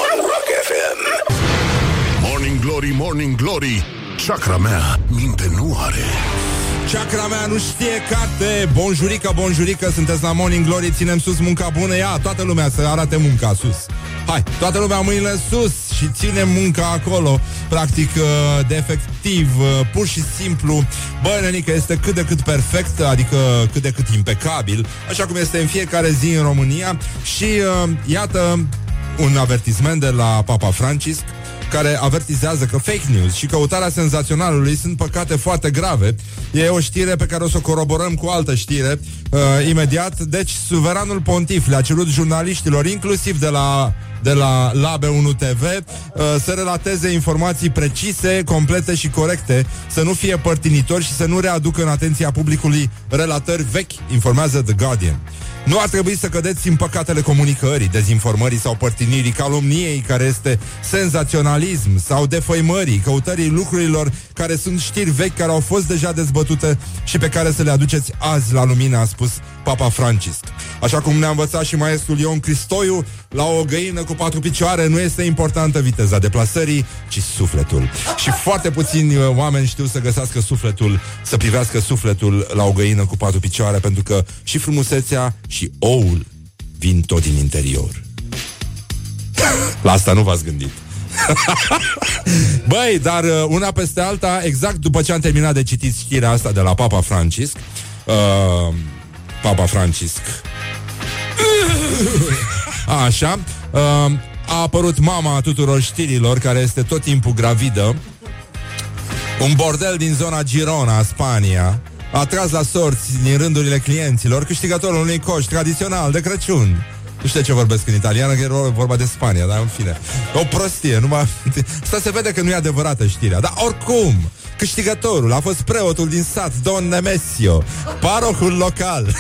On Rock FM. Morning Glory, Morning Glory. Chakra mea minte nu are. Chakra mea nu știe carte Bonjurică, bonjurică, sunteți la Morning Glory Ținem sus munca bună, ia toată lumea să arate munca sus Hai, toată lumea mâinile sus și ținem munca acolo Practic, uh, de efectiv, uh, pur și simplu Bă, nenică, este cât de cât perfect Adică cât de cât impecabil Așa cum este în fiecare zi în România Și uh, iată un avertisment de la Papa Francisc care avertizează că fake news și căutarea senzaționalului sunt păcate foarte grave. E o știre pe care o să o coroborăm cu altă știre uh, imediat. Deci, suveranul pontif le-a cerut jurnaliștilor, inclusiv de la de la Labe 1 TV uh, să relateze informații precise, complete și corecte, să nu fie părtinitori și să nu readucă în atenția publicului relatări vechi, informează The Guardian. Nu ar trebui să cădeți în păcatele comunicării, dezinformării sau părtinirii, calomniei care este senzaționalism sau defăimării, căutării lucrurilor care sunt știri vechi care au fost deja dezbătute și pe care să le aduceți azi la lumină, a spus Papa Francisc. Așa cum ne-a învățat și maestrul Ion Cristoiu, la o găină cu patru picioare nu este importantă viteza deplasării, ci sufletul. Și foarte puțini uh, oameni știu să găsească sufletul, să privească sufletul la o găină cu patru picioare, pentru că și frumusețea și oul vin tot din interior. La asta nu v-ați gândit. Băi, dar uh, una peste alta, exact după ce am terminat de citit știrea asta de la Papa Francisc, uh, Papa Francisc, așa, uh, a apărut mama tuturor știrilor, care este tot timpul gravidă, un bordel din zona Girona, Spania, a tras la sorți din rândurile clienților câștigătorul unui coș tradițional de Crăciun. Nu știu de ce vorbesc în italiană, că e vorba de Spania, dar în fine. O prostie, numai... Asta se vede că nu e adevărată știrea. Dar oricum, câștigătorul a fost preotul din sat, Don Nemesio, parohul local.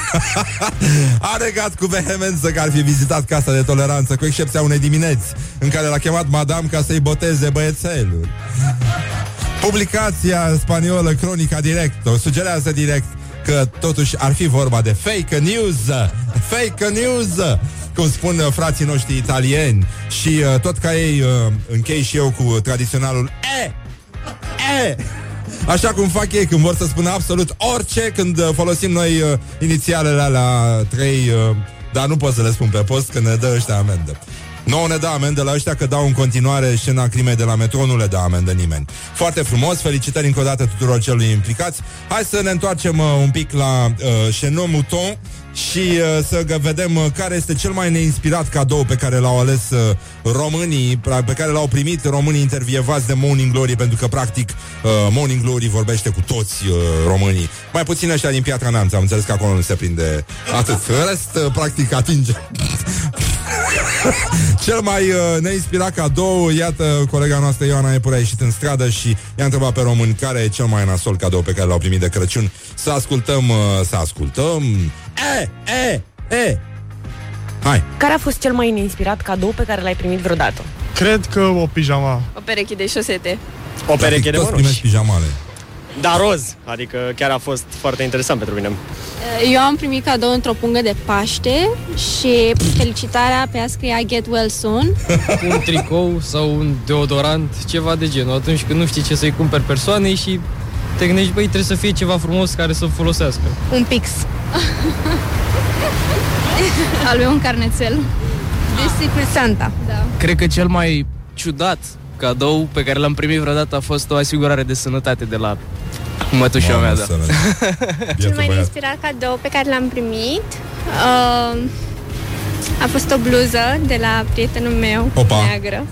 a negat cu vehemență că ar fi vizitat casa de toleranță, cu excepția unei dimineți, în care l-a chemat madame ca să-i boteze băiețelul. Publicația spaniolă Cronica Directo sugerează direct că totuși ar fi vorba de fake news, fake news, cum spun uh, frații noștri italieni și uh, tot ca ei uh, închei și eu cu tradiționalul E, E, Așa cum fac ei când vor să spună absolut orice când uh, folosim noi uh, inițialele alea trei, uh, dar nu pot să le spun pe post că ne dă ăștia amendă. Nouă ne dă amendă la ăștia că dau în continuare scena crimei de la metro, nu le dă amendă nimeni. Foarte frumos, felicitări încă o dată tuturor celor implicați. Hai să ne întoarcem uh, un pic la uh, Chenon Mouton și uh, să gă- vedem uh, care este cel mai neinspirat cadou pe care l-au ales uh, românii, pra- pe care l-au primit românii intervievați de Morning Glory, pentru că practic uh, Morning Glory vorbește cu toți uh, românii. Mai puțin ăștia din Piatra Neamț, am înțeles că acolo nu se prinde atât. În rest, uh, practic, atinge. Cel mai uh, neinspirat cadou, iată, colega noastră Ioana Epure a ieșit în stradă și i-a întrebat pe români care e cel mai nasol cadou pe care l-au primit de Crăciun. Să ascultăm, uh, să ascultăm. E, e, e. Hai. Care a fost cel mai neinspirat cadou pe care l-ai primit vreodată? Cred că o pijama. O pereche de șosete. O pereche de Toți mănuși. primesc pijamale. Dar roz, adică chiar a fost foarte interesant pentru mine. Eu am primit cadou într-o pungă de Paște și felicitarea pe a scria Get Well Soon. Un tricou sau un deodorant, ceva de genul. Atunci când nu știi ce să-i cumperi persoanei și te gândești, băi, trebuie să fie ceva frumos care să folosească. Un pix. Al lui un carnețel. De Secret Santa. Da. Cred că cel mai ciudat cadou pe care l-am primit vreodată a fost o asigurare de sănătate de la mătușa mea, da. sănătate. Cel Bietul mai băiat. inspirat cadou pe care l-am primit uh, a fost o bluză de la prietenul meu, Opa. neagră.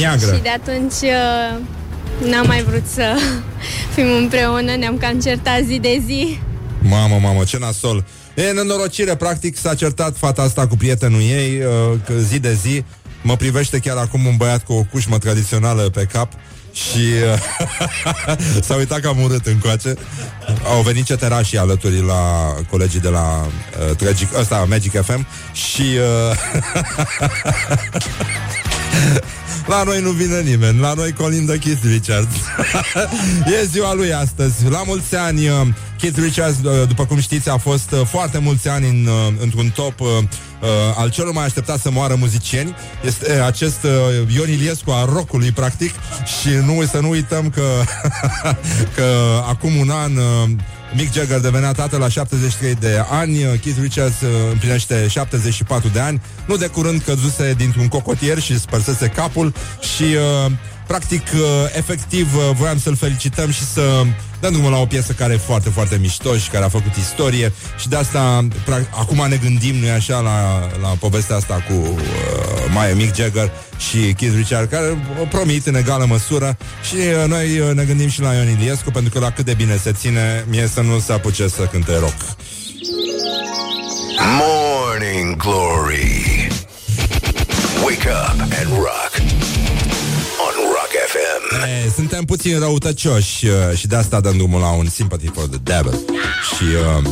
Neagră. Și de atunci uh, n-am mai vrut să fim împreună, ne-am cam certat zi de zi. Mamă, mamă, ce nasol. E nenorocire, practic s-a certat fata asta cu prietenul ei uh, că zi de zi mă privește chiar acum un băiat cu o cușmă tradițională pe cap și uh, s-a uitat cam urât încoace. Au venit ceterașii alături la colegii de la uh, Tragic, ăsta, Magic FM și uh, La noi nu vine nimeni, la noi colindă Keith Richards. e ziua lui astăzi. La mulți ani, uh, Keith Richards, uh, după cum știți, a fost uh, foarte mulți ani în, uh, într-un top uh, uh, al celor mai așteptat să moară muzicieni. Este uh, acest uh, Ion Iliescu a rockului, practic, și nu să nu uităm că, că acum un an uh, Mick Jagger devenea tată la 73 de ani, Keith Richards uh, împlinește 74 de ani, nu de curând căzuse dintr-un cocotier și spărsese capul și uh, practic, uh, efectiv, uh, voiam să-l felicităm și să dăm drumul la o piesă care e foarte, foarte mișto și care a făcut istorie și de asta, pra- acum ne gândim, nu așa, la, la povestea asta cu uh, mai Mick Jagger și Keith Richards, care o promit în egală măsură și uh, noi uh, ne gândim și la Ion Iliescu, pentru că la cât de bine se ține, mie să nu se apuce să cânte rock. Morning Glory. Wake up and rock. On Rock FM. E, suntem puțin răutăcioși uh, și de asta dăm drumul la un Sympathy for the Devil. Și uh,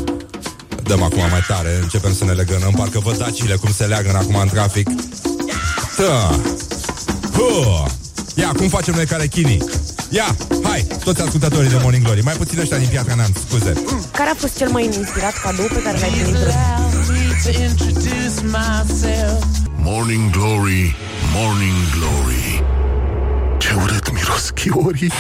dăm acum mai tare, începem să ne legănăm, parcă văd dacile cum se leagă acum în trafic. Da. Huh. Ia, cum facem noi care chinii? Ia, hai, toți ascultătorii de Morning Glory, mai puțin ăștia din Piatra Neamț, scuze. Care a fost cel mai inspirat cadou pe care l-ai primit vreodată? Morning Glory, Morning Glory Ce urât miros chiorii?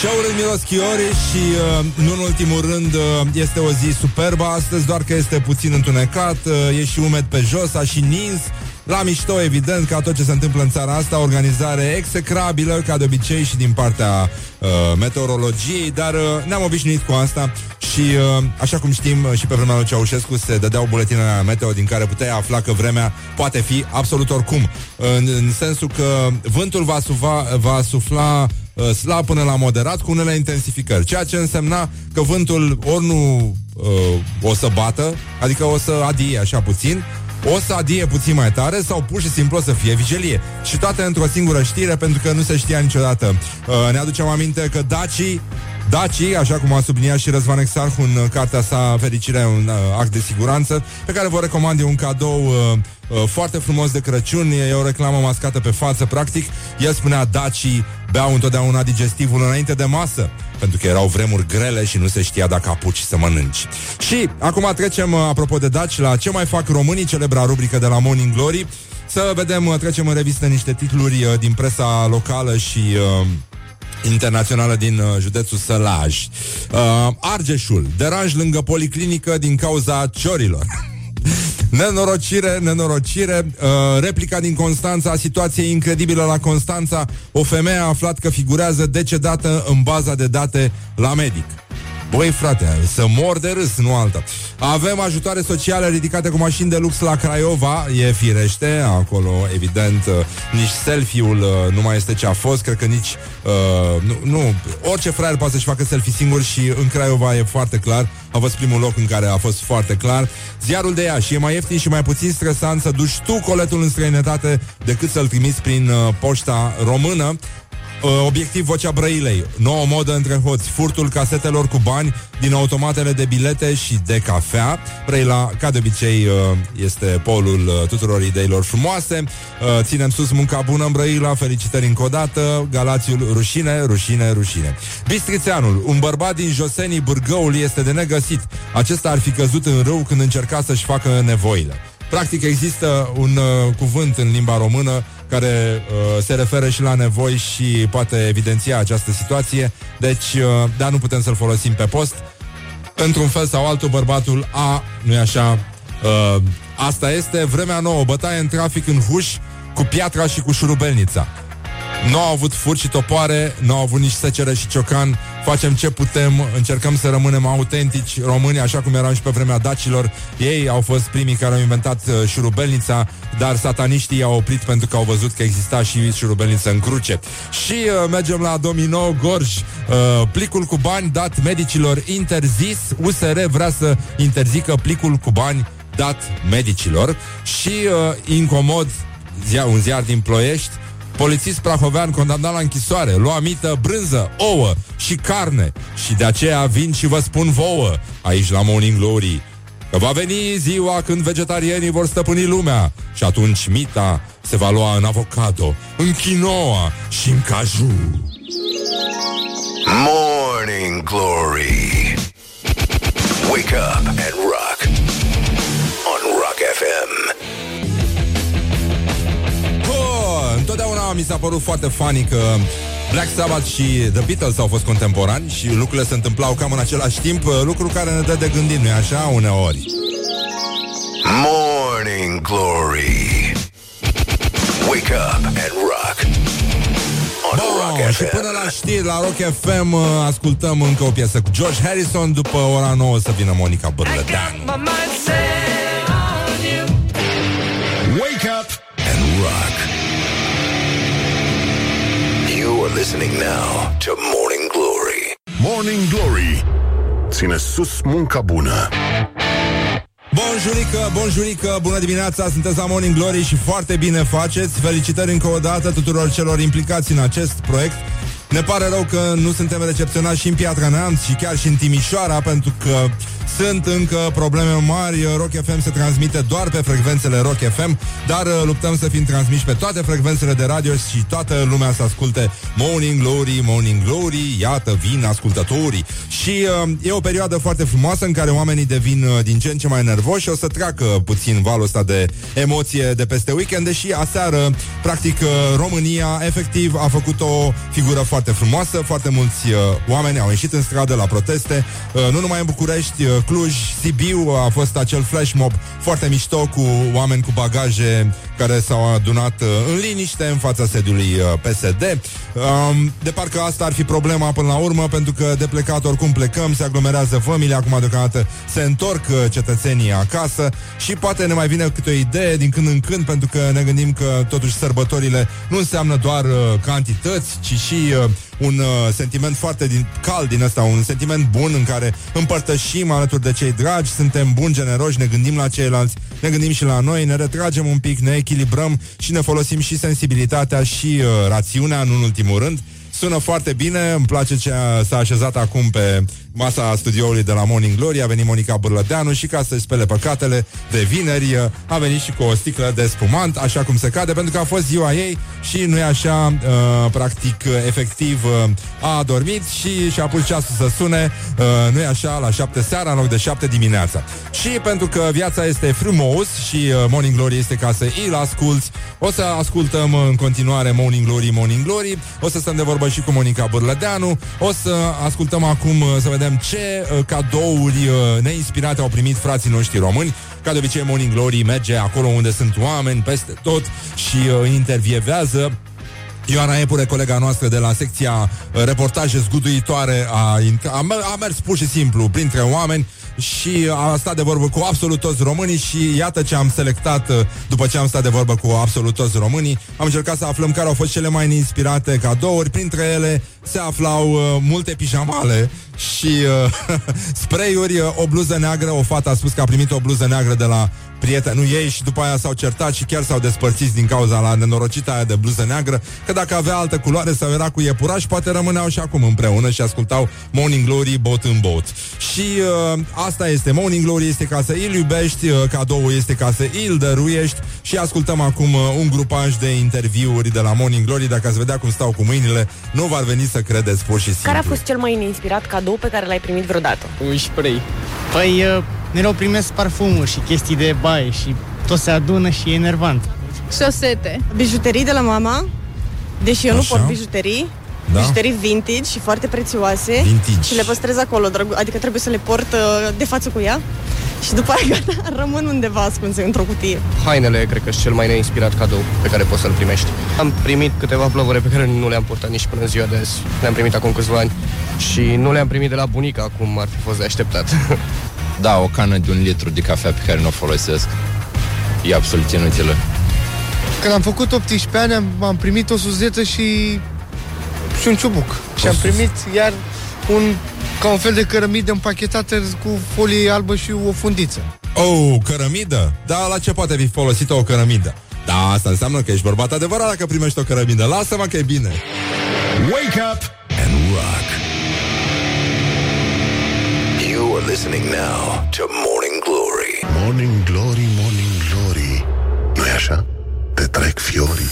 Ce urât miros chiori și, uh, nu în ultimul rând, uh, este o zi superbă astăzi, doar că este puțin întunecat, uh, e și umed pe jos, a și nins, la mișto, evident, ca tot ce se întâmplă în țara asta, organizare execrabilă, ca de obicei și din partea uh, meteorologiei, dar uh, ne-am obișnuit cu asta și, uh, așa cum știm, uh, și pe vremea lui Ceaușescu se dădeau buletinele meteo din care puteai afla că vremea poate fi absolut oricum, în, în sensul că vântul va, suva, va sufla uh, slab până la moderat cu unele intensificări, ceea ce însemna că vântul ori nu uh, o să bată, adică o să adie așa puțin, o să adie puțin mai tare sau pur și simplu o să fie vigilie. Și toate într-o singură știre, pentru că nu se știa niciodată. Uh, ne aducem aminte că dacii Dacii, așa cum a subliniat și Răzvan Exarhu în uh, cartea sa Fericirea, un uh, act de siguranță, pe care vă recomand, e un cadou uh, uh, foarte frumos de Crăciun, e o reclamă mascată pe față, practic. El spunea, dacii beau întotdeauna digestivul înainte de masă, pentru că erau vremuri grele și nu se știa dacă apuci să mănânci. Și acum trecem, uh, apropo de daci, la ce mai fac românii, celebra rubrică de la Morning Glory. Să vedem, uh, trecem în revistă niște titluri uh, din presa locală și... Uh, internațională din uh, județul Sălaj. Uh, Argeșul, deranj lângă policlinică din cauza ciorilor. Nenorocire, nenorocire. Uh, Replica din Constanța. Situație incredibilă la Constanța. O femeie a aflat că figurează decedată În baza de date la medic Băi, frate, să mor de râs, nu alta. Avem ajutoare sociale ridicate cu mașini de lux la Craiova, e firește, acolo, evident, uh, nici selfie-ul uh, nu mai este ce a fost, cred că nici, uh, nu, nu, orice fraier poate să-și facă selfie singur și în Craiova e foarte clar, a fost primul loc în care a fost foarte clar. Ziarul de ea și e mai ieftin și mai puțin stresant să duci tu coletul în străinătate decât să-l trimiți prin uh, poșta română. Uh, obiectiv Vocea Brăilei. Nouă modă între hoți. Furtul casetelor cu bani din automatele de bilete și de cafea. Brăila, ca de obicei, uh, este polul uh, tuturor ideilor frumoase. Ținem sus munca bună în Brăila. Felicitări încă o dată. Galațiul rușine, rușine, rușine. Bistrițeanul, un bărbat din Josenii Bârgăul este de negăsit. Acesta ar fi căzut în râu când încerca să-și facă nevoile. Practic există un uh, cuvânt în limba română care uh, se referă și la nevoi și poate evidenția această situație, deci, uh, dar nu putem să-l folosim pe post. Într-un fel sau altul, bărbatul A, nu-i așa, uh, asta este vremea nouă, bătaie în trafic în huș cu piatra și cu șurubelnița. Nu au avut furci și topoare, nu au avut nici secere și ciocan, facem ce putem, încercăm să rămânem autentici români, așa cum eram și pe vremea dacilor. Ei au fost primii care au inventat uh, șurubelnița, dar sataniștii i-au oprit pentru că au văzut că exista și șurubelniță în cruce. Și uh, mergem la Domino Gorj. Uh, plicul cu bani dat medicilor interzis. USR vrea să interzică plicul cu bani dat medicilor și uh, incomod zia, un ziar din Ploiești Polițist prahovean condamnat la închisoare Lua mită, brânză, ouă și carne. Și de aceea vin și vă spun vouă Aici la Morning Glory Că va veni ziua când vegetarienii vor stăpâni lumea. Și atunci mita se va lua în avocado În quinoa și în caju. Morning Glory. Wake up and rock. On Rock FM întotdeauna mi s-a părut foarte funny că Black Sabbath și The Beatles au fost contemporani și lucrurile se întâmplau cam în același timp, lucru care ne dă de gândit, nu așa, uneori. Morning Glory. Wake up and rock. On Rock Bun, și FM până la știri, la Rock FM, uh, ascultăm încă o piesă cu George Harrison, după ora 9 să vină Monica Bărlădeanu. Wake up and rock You are listening now to Morning Glory Morning Glory Ține sus munca bună Bonjurică, bonjurică, bună dimineața, sunteți la Morning Glory și foarte bine faceți. Felicitări încă o dată tuturor celor implicați în acest proiect. Ne pare rău că nu suntem recepționați și în Piatra Neamț și chiar și în Timișoara, pentru că sunt încă probleme mari. Rock FM se transmite doar pe frecvențele Rock FM, dar uh, luptăm să fim transmiși pe toate frecvențele de radio și toată lumea să asculte Morning Glory, Morning Glory, iată, vin ascultătorii. Și uh, e o perioadă foarte frumoasă în care oamenii devin uh, din ce în ce mai nervoși și o să treacă puțin valul ăsta de emoție de peste weekend, deși aseară, practic, uh, România efectiv a făcut o figură foarte frumoasă, foarte mulți uh, oameni au ieșit în stradă la proteste, uh, nu numai în București, uh, Cluj, Sibiu a fost acel flash mob foarte mișto cu oameni cu bagaje care s-au adunat uh, în liniște în fața sediului uh, PSD. Um, de parcă asta ar fi problema până la urmă, pentru că de plecat oricum plecăm, se aglomerează familia, acum deocamdată se întorc uh, cetățenii acasă și poate ne mai vine câte o idee din când în când, pentru că ne gândim că totuși sărbătorile nu înseamnă doar uh, cantități, ci și uh, un uh, sentiment foarte din, cald din ăsta, un sentiment bun în care împărtășim alături de cei dragi, suntem buni, generoși, ne gândim la ceilalți, ne gândim și la noi, ne retragem un pic, ne echilibrăm și ne folosim și sensibilitatea și uh, rațiunea, nu în ultimul rând. Sună foarte bine, îmi place ce a- s-a așezat acum pe masa studioului de la Morning Glory, a venit Monica Bârlădeanu și ca să-și spele păcatele de vineri, uh, a venit și cu o sticlă de spumant, așa cum se cade, pentru că a fost ziua ei și nu e așa, uh, practic, uh, efectiv, uh, a adormit și și-a pus ceasul să sune, uh, nu e așa, la șapte seara în loc de șapte dimineața. Și pentru că viața este frumos și uh, Morning Glory este ca să îl asculți, o să ascultăm uh, în continuare Morning Glory, Morning Glory, o să stăm de vorbă și cu Monica Bârlădeanu, o să ascultăm acum uh, să vedem ce uh, cadouri uh, neinspirate au primit frații noștri români. Ca de obicei, Morning Glory merge acolo unde sunt oameni peste tot și uh, îi intervievează Ioana Epure, colega noastră de la secția uh, reportaje zguduitoare, a, int- a, mer- a mers pur și simplu printre oameni și a stat de vorbă cu absolut toți românii și iată ce am selectat uh, după ce am stat de vorbă cu absolut toți românii. Am încercat să aflăm care au fost cele mai inspirate cadouri. Printre ele se aflau uh, multe pijamale și uh, spray-uri, uh, o bluză neagră. O fată a spus că a primit o bluză neagră de la prietenul ei și după aia s-au certat și chiar s-au despărțit din cauza la nenorocita aia de bluză neagră, că dacă avea altă culoare sau era cu iepuraș, poate rămâneau și acum împreună și ascultau Morning Glory bot în bot. Și uh, asta este, Morning Glory este ca să îl iubești, uh, cadoul este ca să îl dăruiești și ascultăm acum uh, un grupaj de interviuri de la Morning Glory, dacă ați vedea cum stau cu mâinile, nu v-ar veni să credeți pur și simplu. Care a fost cel mai neinspirat cadou pe care l-ai primit vreodată? Un spray. Păi, uh, mereu primesc parfumuri și chestii de baie și tot se adună și e enervant. Șosete. Bijuterii de la mama, deși eu nu Așa. port bijuterii, Da? bijuterii vintage și foarte prețioase Vintage. și le păstrez acolo, drăgu- adică trebuie să le port uh, de față cu ea și după aia gata, rămân undeva ascunse într-o cutie. Hainele, cred că, sunt cel mai neinspirat cadou pe care poți să-l primești. Am primit câteva plovere pe care nu le-am purtat nici până în ziua de azi. Le-am primit acum câțiva ani și nu le-am primit de la bunica, cum ar fi fost de așteptat. Da, o cană de un litru de cafea pe care nu o folosesc. E absolut inutilă. Când am făcut 18 ani, am, am primit o suzetă și, și un ciubuc. Și am primit iar un, ca un fel de cărămidă împachetată cu folie albă și o fundiță. Oh, cărămidă? Da, la ce poate fi folosită o cărămidă? Da, asta înseamnă că ești bărbat adevărat dacă primești o cărămidă. Lasă-mă că e bine. Wake up and rock. You are listening now to Morning Glory. Morning Glory, Morning Glory nu e așa? Te trec fiorii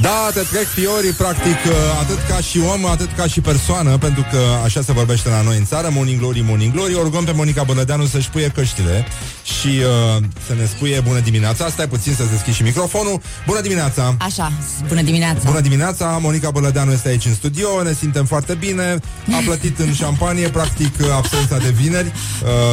Da, te trec fiorii, practic, uh, atât ca și om, atât ca și persoană, pentru că așa se vorbește la noi în țară, Morning Glory, Morning Glory, o rugăm pe Monica Bălădeanu să-și puie căștile și uh, să ne spuie bună dimineața. Stai puțin să-ți deschizi și microfonul. Bună dimineața! Așa, bună dimineața. Bună dimineața, Monica Bălădeanu este aici în studio, ne simtem foarte bine, a plătit în șampanie, practic, absența de vineri,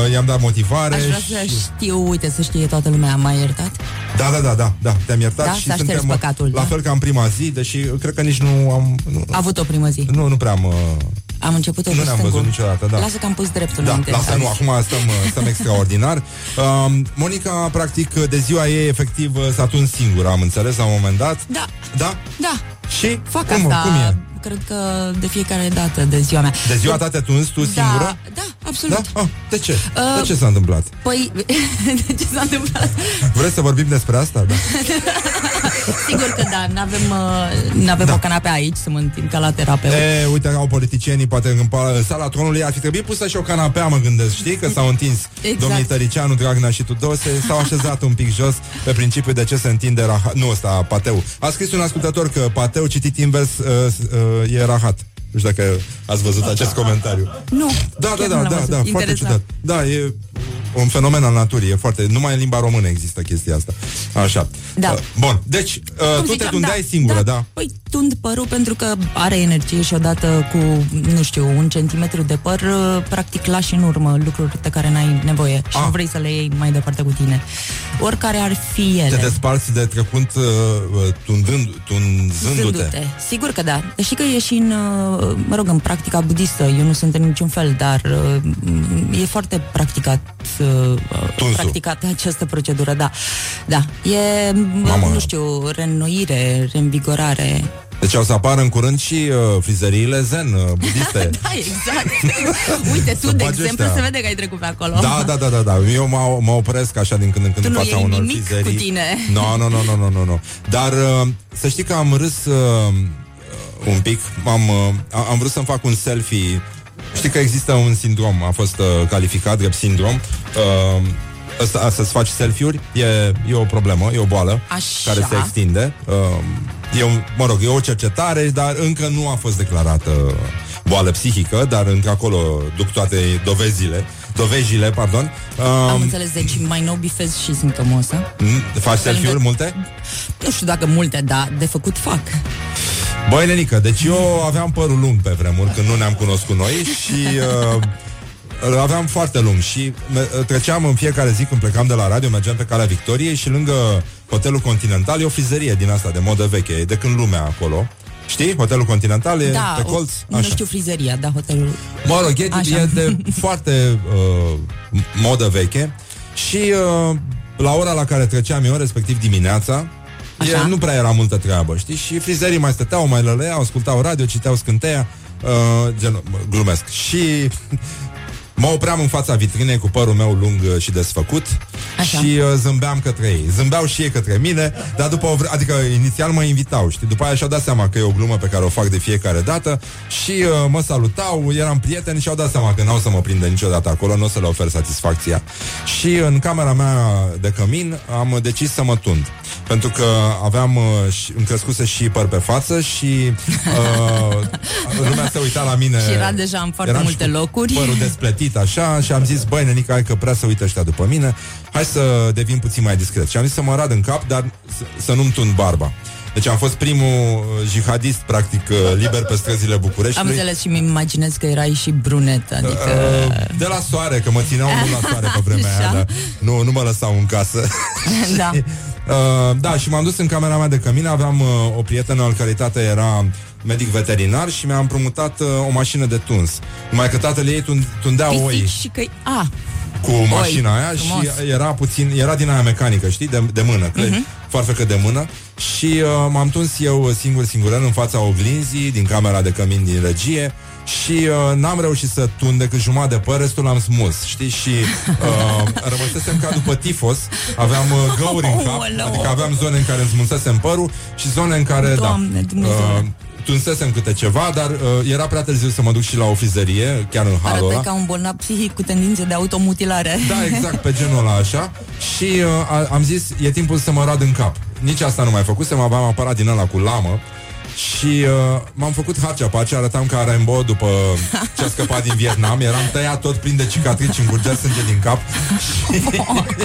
uh, i-am dat motivare. Aș vrea să știu, uite, să știe toată lumea, m-a iertat? Da, da, da, da, da, te-am iertat Da? și S-a șters suntem păcatul, la da? fel ca în prima zi, deși cred că nici nu am... Nu, A avut o primă zi. nu, nu prea am... Uh, Am început-o Nu cu ne-am stângul. văzut niciodată, da. Lasă că am pus dreptul da, înainte. lasă, nu, acum stăm, uh, stăm extraordinar. Uh, Monica, practic, de ziua ei, efectiv, uh, s-a tuns singură, am înțeles, la un moment dat. Da. Da? Da. Și? Fac cum, asta, cum e? Cred că de fiecare dată de ziua mea. De ziua ta te-a tuns tu singură? Da, da, absolut. Da? Ah, de ce? Uh, de ce s-a întâmplat? Păi, de ce s-a întâmplat? Vreți să vorbim despre asta? Da. Sigur că da, n-avem, uh, n-avem da. o canapea aici să mă întind ca la terapeut. E, uite, au politicienii, poate în, pa- în sala tronului ar fi trebuit pusă și o canapea, mă gândesc, știi? Că s-au întins Exact. domnii Tăricianu, Dragnea și Tudose, s-au așezat un pic jos pe principiu de ce se întinde rahat. Nu, ăsta, pateu. A scris un ascultător că pateu citit invers uh, uh, e rahat. Nu știu dacă ați văzut acest comentariu. Nu. Da, da, chiar da, nu l-am da, văzut. da, foarte Interesant. ciudat. Da, e un fenomen al naturii, e foarte... Numai în limba română există chestia asta. Așa. Da. Uh, bun, deci, uh, Cum tu te ziceam, tundeai da, singură, da? da. Păi tund părul pentru că are energie și odată cu, nu știu, un centimetru de păr, uh, practic lași în urmă lucruri de care n-ai nevoie și Ah. nu vrei să le iei mai departe cu tine. Oricare ar fi ele. Te desparți de trecut uh, uh, tundând, tunzându-te. Zându-te. Sigur că da. Deși că e și în, uh, mă rog, în practica budistă, eu nu sunt în niciun fel, dar uh, e foarte practicat, uh, Tunsul. practicată această procedură, da. Da. E, Mamă. nu știu, reînnoire, reînvigorare. Deci o să apară în curând și uh, frizeriile zen uh, budiste. Da, exact. Uite, tu, Să de bagi exemplu, ăștia. se vede că ai trecut pe acolo. Da, da, da, da, da. Eu mă, mă opresc așa din când în când Tu în nu fața iei unor nimic frizerii. cu tine. Nu, nu, nu, nu, nu, nu, nu. Dar uh, să știi că am râs uh, un pic, am, uh, am vrut să-mi fac un selfie. Știi că există un sindrom, a fost uh, calificat drept sindrom. Uh, Asta, să-ți faci selfie-uri e, e o problemă, e o boală Așa. care se extinde. Uh, e un, mă rog, e o cercetare, dar încă nu a fost declarată boală psihică, dar încă acolo duc toate dovezile, dovezile, pardon. Am Uh, înțeles, deci mai nou bifez și simptomul ăsta. faci selfie-uri multe? Nu știu dacă multe, dar de făcut fac. Băi, Lenica, deci eu aveam părul lung pe vremuri când nu ne-am cunoscut noi și uh, îl aveam foarte lung și me- treceam în fiecare zi când plecam de la radio, mergeam pe calea Victoriei și lângă Hotelul Continental e o frizerie din asta de modă veche, e de când lumea acolo. Știi? Hotelul Continental e Da, pe colț. o, nu știu frizeria, da, hotelul. Mă rog, e, Așa. e de foarte uh, modă veche și uh, la ora la care treceam eu, respectiv dimineața, e, nu prea era multă treabă, știi? Și frizerii mai stăteau, mai lăleau, ascultau radio, citeau scânteia, uh, gen, mă, glumesc. Și mă opream în fața vitrinei cu părul meu lung uh, și desfăcut Așa. și uh, zâmbeam către ei. Zâmbeau și ei către mine, dar după o vre- adică inițial mă invitau, știi? După aia și-au dat seama că e o glumă pe care o fac de fiecare dată și uh, mă salutau, eram prieteni și au dat seama că n-au să mă prindă niciodată acolo, nu o să le ofer satisfacția. Și în camera mea de cămin am decis să mă tund. Pentru că aveam, uh, și, îmi crescuse și păr pe față și uh, lumea se uita la mine. Și era deja în foarte Eram și multe cu locuri. Părul despletit așa și am zis, băi, nenică, hai că prea să uită ăștia după mine, hai să devin puțin mai discret. Și am zis să mă rad în cap, dar să, să nu-mi tund barba. Deci am fost primul uh, jihadist, practic, uh, liber pe străzile Am Bucureștiului. înțeles și mi imaginez că erai și brunet, adică... Uh, de la soare, că mă țineau mult la soare pe vremea aia, Așa. dar nu, nu mă lăsau în casă. da. Uh, da, și m-am dus în camera mea de cămin Aveam uh, o prietenă al cărei tată era medic veterinar și mi-a împrumutat uh, o mașină de tuns. Numai că tatăl ei tund, tundea oi Pisici și că... A, cu mașina aia frumos. și era puțin, era din aia mecanică, știi, de, de mână, cred, Mhm. uh-huh. farfecă de mână și uh, m-am tuns eu singur singurel în fața oglinzii din camera de cămin din regie și uh, n-am reușit să tund decât jumătate de păr, restul l-am smuls, știi, și uh, rămăsesem ca după tifos, aveam uh, găuri în cap, Aoleu. adică aveam zone în care îmi smulsesem părul și zone în care, Doamne, da, Dumnezeule. tunsesem câte ceva, dar uh, era prea târziu să mă duc și la o frizerie, chiar în halul ăla. arată ca un bolnav psihic cu tendințe de automutilare. Da, exact, pe genul ăla așa Și uh, a, am zis, e timpul să mă rad în cap Nici asta nu mai făcusem, aveam aparat din ăla cu lamă și uh, m-am făcut harcea pace, arătam ca Rambo după ce a scăpat din Vietnam. Eram tăiat tot plin de cicatrici, îngurgea sânge din cap. Și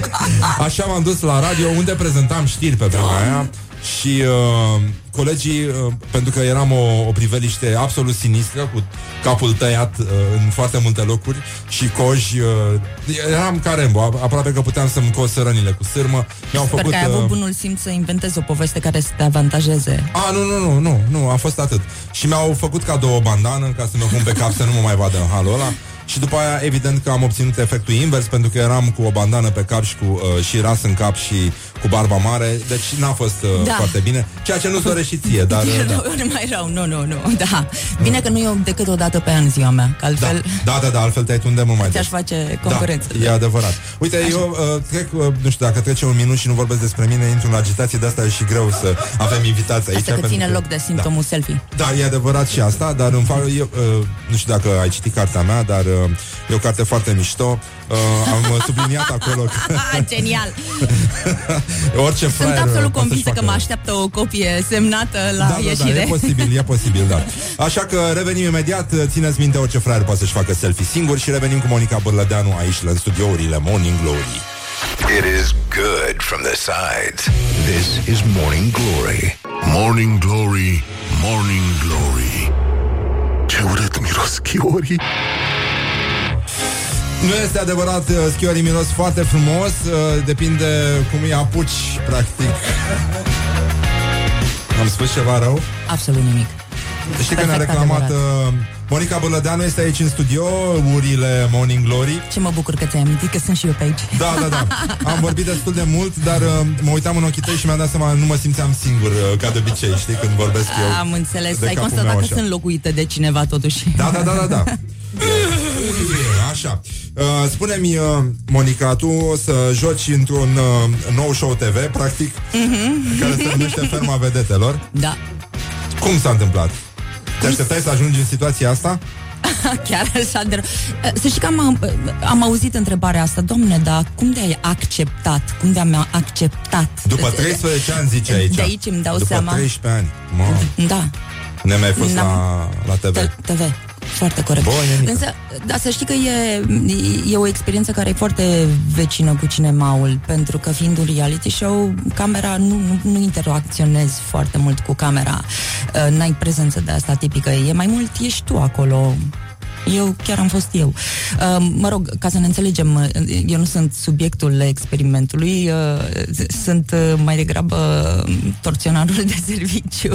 așa m-am dus la radio unde prezentam știri pe vremea aia și uh, colegii, uh, pentru că eram o, o priveliște absolut sinistră, cu capul tăiat uh, în foarte multe locuri și coji, uh, eram ca Rambo, a- aproape că puteam să-mi cos rănile cu sârmă. Mi-au Sper făcut, că ai avut uh, bunul simț să inventezi o poveste care să te avantajeze. a, nu, nu, nu, nu, nu, a fost atât. Și mi-au făcut cadou o bandană ca să mă pun pe cap să nu mă mai vadă în halul ăla. Și după aia, evident că am obținut efectul invers Pentru că eram cu o bandană pe cap și cu uh, și ras în cap și cu barba mare Deci n-a fost uh, Da. foarte bine Ceea ce nu-ți dorești și ție, dar uh, da. Nu, mai rău, nu, nu, nu, da. Bine că nu e decât o dată pe an ziua mea, că altfel Da, da, da, altfel te-ai tunde mult mai ți-aș des. face concurență. Da, e adevărat. Uite, Așa. eu uh, trec, uh, nu știu, dacă trece un minut și nu vorbesc despre mine, intru în agitație, de asta e și greu să avem invitați aici. Asta că pentru ține loc de simptomul selfie. Da, e adevărat și asta, dar îmi fac, eu, uh, nu știu dacă ai citit cartea mea, dar uh, e o carte foarte mișto. Uh, am uh, subliniat acolo că Genial! orice Sunt fraier, uh, absolut poate să-și convinsă că facă- mă așteaptă o copie semnată la da, da, ieșire. da, e posibil, e posibil, da. Așa că revenim imediat, țineți minte orice fraier poate să-și facă selfie singur și revenim cu Monica Bârlădeanu aici, în studiourile Morning Glory. It is good from the sides. This is Morning Glory. Morning Glory, Morning Glory Ce urât miros chiorii Nu este adevărat, uh, schiorii miros foarte frumos, uh, depinde cum îi apuci, practic. Am spus ceva rău? Absolut nimic. Știi că ne-a Perfect reclamat adevărat. uh, Monica Bălădeanu este aici în studio, urile Morning Glory. Ce mă bucur că ți-ai amintit că sunt și eu pe aici. Da, da, da. Am vorbit destul de mult, dar uh, mă uitam în ochii tăi și mi-am dat seama nu mă simțeam singur, uh, ca de obicei, știi, când vorbesc eu. Am înțeles. de Ai capul constatat meu că așa. sunt locuită de cineva totuși. Da, da, da, da, da. Așa. Uh, spune-mi, uh, Monica, tu o să joci într-un uh, nou show TV, practic, Mhm. care se numește Ferma Vedetelor. Da. Cum s-a întâmplat? Te așteptai să ajungi în situația asta? Chiar așa de rău. Să știi că am, am auzit întrebarea asta, domne, dar cum de-ai acceptat? Cum de-am acceptat? După 13 ani, zice aici. De aici îmi dau După seama. 13 ani. Mă, Da, ne mai fost N-am- la, la TV. TV. Foarte corect. Bun, nenică. Însă, dar să știi că e, e o experiență care e foarte vecină cu cinemaul, pentru că fiind un reality show, camera nu, nu, nu interacționezi foarte mult cu camera. Uh, N-ai prezență de asta tipică. E mai mult, ești tu acolo Eu chiar am fost eu. Uh, mă rog, ca să ne înțelegem, uh, eu nu sunt subiectul experimentului, uh, sunt uh, mai degrabă torționarul de serviciu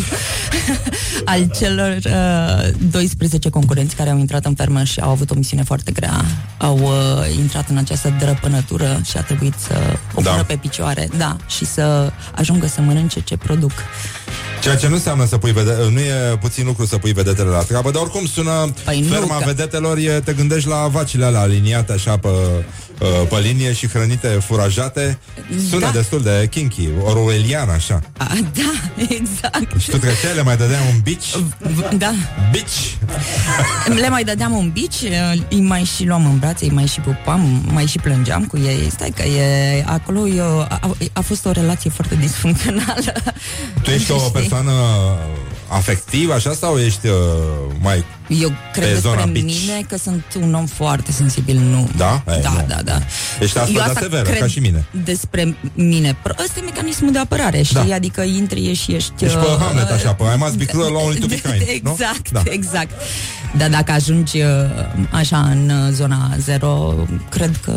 al celor uh, 12 concurenți care au intrat în fermă și au avut o misiune foarte grea. Au uh, intrat în această drăpânătură și a trebuit să o Da. pună pe picioare, da, și să ajungă să mănânce ce produc. Ceea ce nu înseamnă să pui vede- nu e puțin lucru să pui vedetele la treabă, dar oricum sună Păi nu, ferma că- vedetelor, e, te gândești la vacile alea aliniate așa pe, uh, pe linie și hrănite furajate. Sună Da. destul de kinky, orwellian așa. A, da, exact. Și tu treceai, le mai dădeai un bici? Da. Bici? Le mai dădeam un bici, îi mai și luam în brațe, îi mai și pupam, mai și plângeam cu ei. Stai că e, acolo e, o- a, a fost o relație foarte disfuncțională. Tu ești o Știi? persoană afectivă așa sau ești uh, mai Eu cred pe zona despre beach? mine că sunt un om foarte sensibil, nu. Da? Ei, da, nu. da, da. Ești asta, Eu dar severă, cred ca și mine. Despre mine. Pro- Ăsta e mecanismul de apărare, știi? Da. Adică intri, ieși, ești... Ești pe uh, Hamlet așa, pe I must be cruel, only to be kind, nu? Exact, Da. exact. Dar dacă ajungi uh, așa în uh, zona zero, cred că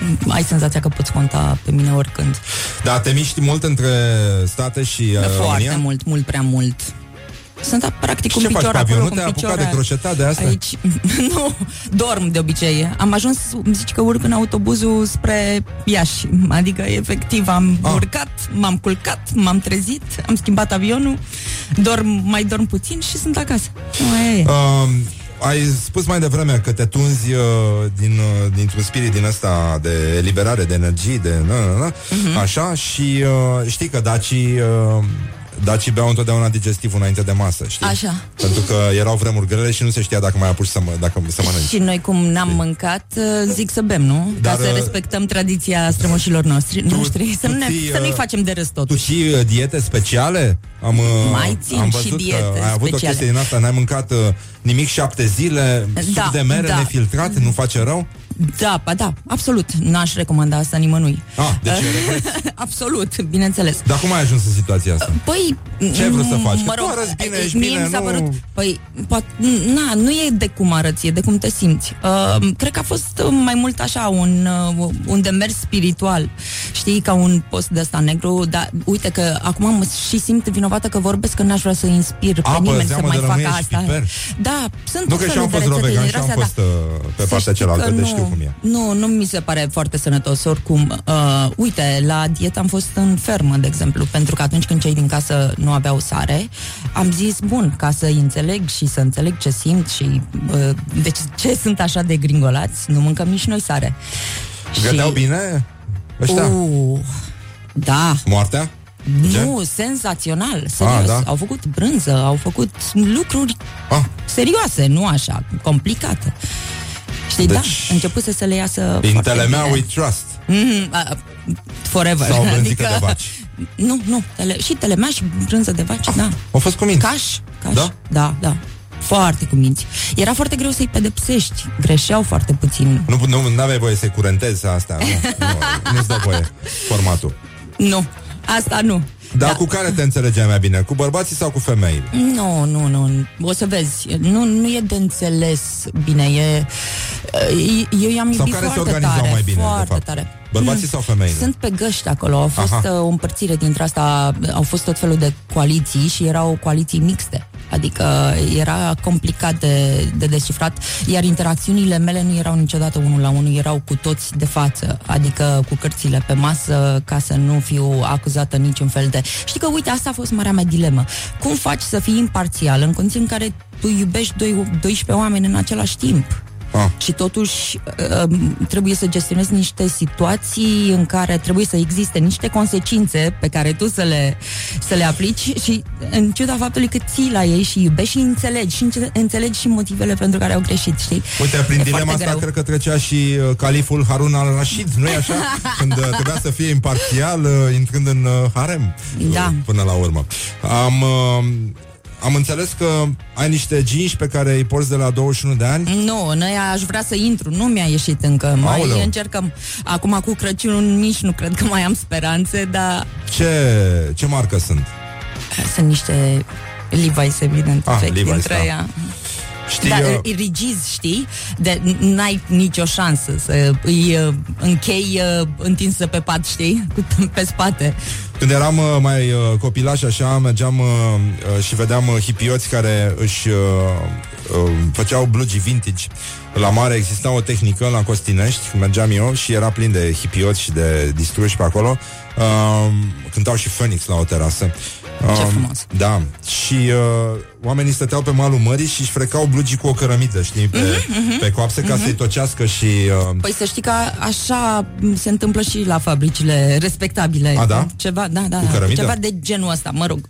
mm, ai senzația că poți conta pe mine oricând. Da, te miști mult între state și uh, Foarte România? mult, mult prea mult. Sunt a- practic Și un ce faci picior pe avion? acolo, Nu cu te-ai un apucat picior de croșetat de asta? Aici, nu, dorm de obicei. Am ajuns, îmi zici că urc în autobuzul spre Iași. Adică, efectiv, am Ah. urcat, m-am culcat, m-am trezit, am schimbat avionul, dorm, mai dorm puțin și sunt acasă. Aia e. Um, ai spus mai devreme că te tunzi uh, din, uh, dintr-un spirit din ăsta de eliberare de energie, de na, na, na, Mhm. așa, și uh, știi că dacii, uh, dacii beau întotdeauna digestivul înainte de masă, știi? Așa. Pentru că erau vremuri grele și nu se știa dacă mai apuci să, mă, dacă, să mănânci. Și noi, cum n-am mâncat, uh, zic să bem, nu? Dar, Ca să uh, respectăm tradiția strămoșilor noștri, noștri să, nu ne, ții, să nu-i uh, facem de râs Tu totuși. ții uh, diete speciale? Am, uh, Mai țin am și văzut diete că ai avut o speciale. chestie din asta, n-ai mâncat uh, nimic șapte zile, suc Da, de mere da. nefiltrat, nu face rău? Da, ba da, absolut. N-aș recomanda asta nimănui. Ah, deci regret. absolut, bineînțeles. Dar cum ai ajuns în situația asta? Păi, Ce ai vrut să faci? Că Mă tu rog, arăți bine, ești mie bine, mi s-a nu- părut, păi, poate, na, nu e de cum arăți, e de cum te simți. Uh, cred că a fost uh, mai mult așa un, uh, un demers spiritual. Știi, ca un post de ăsta negru, dar uite că acum mă și simt vinovată că vorbesc că n-aș vrea să inspir pe Apă, nimeni să zeamă mai de facă lămâie și asta. piper. Da, sunt Nu tot că și eu am felul fost de rețete rovegan din și am astea, fost da. uh, pe Să partea știi cealaltă, că deci nu, știu cum e. Nu, nu mi se pare foarte sănătos oricum. Uh, uite, la dietă am fost în fermă, de exemplu, pentru că atunci când cei din casă nu aveau sare, am zis, bun, ca să înțeleg și să înțeleg ce simt și uh, de ce, ce sunt așa de gringolați, nu mâncăm nici noi sare. Găteau bine ăștia? Uh, da. Moartea? Nu, senzațional, serios. Ah, da? Au făcut brânză, au făcut lucruri ah. serioase, nu așa, complicate. Știi, Deci- da, început să se le iasă In foarte telemea bine. we trust. Mm, a, forever. Sau brânzică de vaci. Nu, nu, tele, și telemea și brânză de vaci, da. Au fost cu minți. Caș, caș, Da? da, da. Foarte cu minți. Era foarte greu să-i pedepsești. Greșeau foarte puțin. Nu, nu, nu aveai voie să-i curentezi asta. Nu, nu, nu-ți dă voie formatul. Nu, asta nu. Dar cu care te înțelegeai mai bine? Cu bărbații sau cu femeile? Nu, nu, nu. O să vezi. Nu, nu e de înțeles bine. E, eu i-am Sau iubit care se foarte organizau tare. mai bine, de foarte fapt? tare. Bărbații Mm. sau femeile? Sunt pe găști acolo. Au fost Aha. uh, o împărțire dintre asta. Au fost tot felul de coaliții și erau coaliții mixte. Adică era complicat de, de descifrat, iar interacțiunile mele nu erau niciodată unul la unul, erau cu toți de față, adică cu cărțile pe masă, ca să nu fiu acuzată niciun fel de... Știi că, uite, asta a fost marea mea dilemă. Cum faci să fii imparțial în condiții în care tu iubești doi, 12 oameni în același timp? Ah. Și totuși uh, trebuie să gestionezi niște situații în care trebuie să existe niște consecințe pe care tu să le, să le aplici și în ciuda faptului că ții la ei și iubești și înțelegi și înce- înțelegi și motivele pentru care au greșit, știi? Uite, prin E dilema foarte asta greu. cred că trecea și uh, califul Harun al-Rashid, nu-i așa? Când uh, trebuia să fie imparțial, uh, intrând în uh, harem. Da. uh, Până la urmă. Am... Uh, am înțeles că ai niște jeans pe care îi porți de la 21 de ani. Nu, în aia aș vrea să intru, nu mi-a ieșit încă. Mai Aoleu. încercăm. Acum cu Crăciunul nici nu cred că mai am speranțe, dar Ce, ce marcă sunt? sunt niște Levi's, evident, Ah, vechi Levi's, dintre da. Ea. Știi, da, uh, e rigiz, știi? De, n-ai nicio șansă să îi uh, închei uh, întinsă pe pat, știi? Cu, pe spate. Când eram uh, mai uh, copilaș așa, mergeam uh, uh, și vedeam uh, hipioți care își uh, uh, făceau blugi vintage. La mare exista o tehnică la Costinești, când mergeam eu și era plin de hipioți și de distruși pe acolo. Uh, cântau și Phoenix la o terasă. Ce Um, frumos. Da. Și uh, oamenii stăteau pe malul mării și își frecau blugii cu o cărămidă, știi, pe, Mhm, pe coapse ca să-i tocească și... Uh, Păi să știi că așa se întâmplă și la fabricile respectabile. A, da? Ceva, da, da, Cu da, cărămidă? ceva de genul ăsta, mă rog.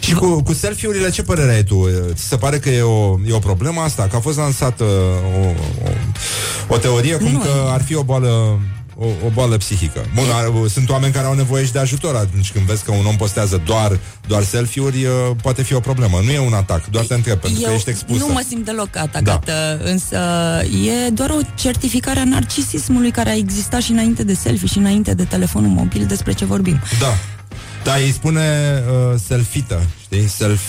Și cu, cu selfie-urile, ce părere ai tu? Ți se pare că e o, e o problemă asta? Că a fost lansată o, o, o teorie cum Nu. că ar fi o boală o, o boală psihică. Bun, ar, sunt oameni care au nevoie și de ajutor atunci când vezi că un om postează doar, doar selfie-uri, uh, poate fi o problemă. Nu e un atac, doar te întreb, pentru că Eu ești expusă. nu mă simt deloc atacată, da. însă e doar o certificare a narcisismului care a existat și înainte de selfie și înainte de telefonul mobil despre ce vorbim. Da. Da, îi spune uh, selfită, știi? Self,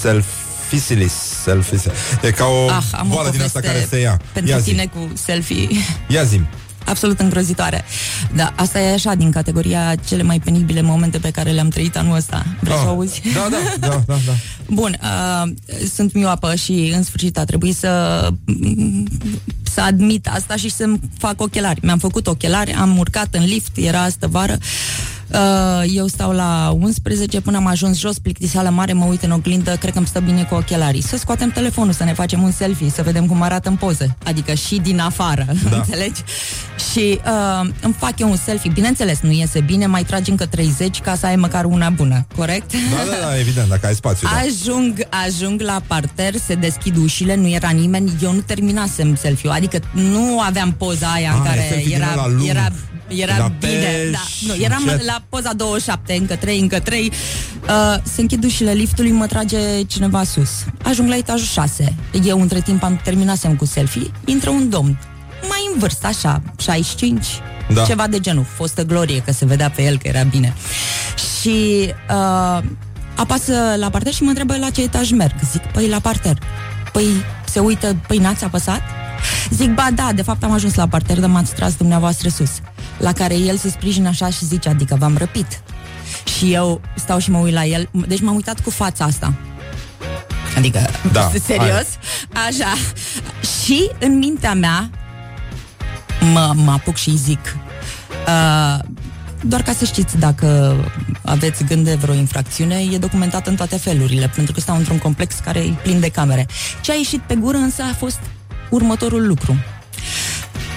selfisilis, selfisilis. E ca o ah, am o boală din asta poveste care se ia. pentru Ia zi. tine cu selfie. Ia zi Absolut îngrozitoare. Da, asta e așa, din categoria cele mai penibile momente pe care le-am trăit anul ăsta. Vrei Ah. să o auzi? Da, da, da, da, da. Bun, uh, sunt mioapă și în sfârșit a trebuit să să admit asta și să-mi fac ochelari. Mi-am făcut ochelari, am urcat în lift, era astă vară. Uh, eu stau la 11 până am ajuns jos, plictiseală mare, mă uit în oglindă, cred că îmi stă bine cu ochelarii. Să scoatem telefonul, să ne facem un selfie, să vedem cum arată în poză. Adică și din afară, da. înțelegi? Și uh, îmi fac eu un selfie. Bineînțeles, nu iese bine, mai tragi încă 30 ca să ai măcar una bună, corect? Da, da, da, evident, dacă ai spațiu. Da. Ajung, ajung la parter, se deschid ușile, nu era nimeni, eu nu terminasem selfie-ul, adică nu aveam poza aia în Ah, e care selfie din ăla era, lung. era, era La bine. peș, Da, nu, eram încet. La poza 27, încă 3, încă 3. Uh, se închid ușile liftului, mă trage cineva sus. Ajung la etajul 6. Eu între timp am terminasem cu selfie, intră un domn. Mai în vârstă, așa, 65, Da. ceva de genul. Fostă glorie, că se vedea pe el că era bine. Și uh, apasă la parter și mă întrebă la ce etaj merg. Zic, păi la parter. Păi se uită, păi n-ați apăsat? Zic, ba da, de fapt am ajuns la parter, dar m-ați tras dumneavoastră sus. La care el se sprijină așa și zice, adică v-am răpit. Și eu stau și mă uit la el, deci m-am uitat cu fața asta. Adică, Da, serios? Așa. Și în mintea mea mă, mă apuc și îi zic uh, doar ca să știți dacă aveți gând de vreo infracțiune, e documentată în toate felurile, pentru că stau într-un complex care e plin de camere. Ce a ieșit pe gură însă a fost următorul lucru.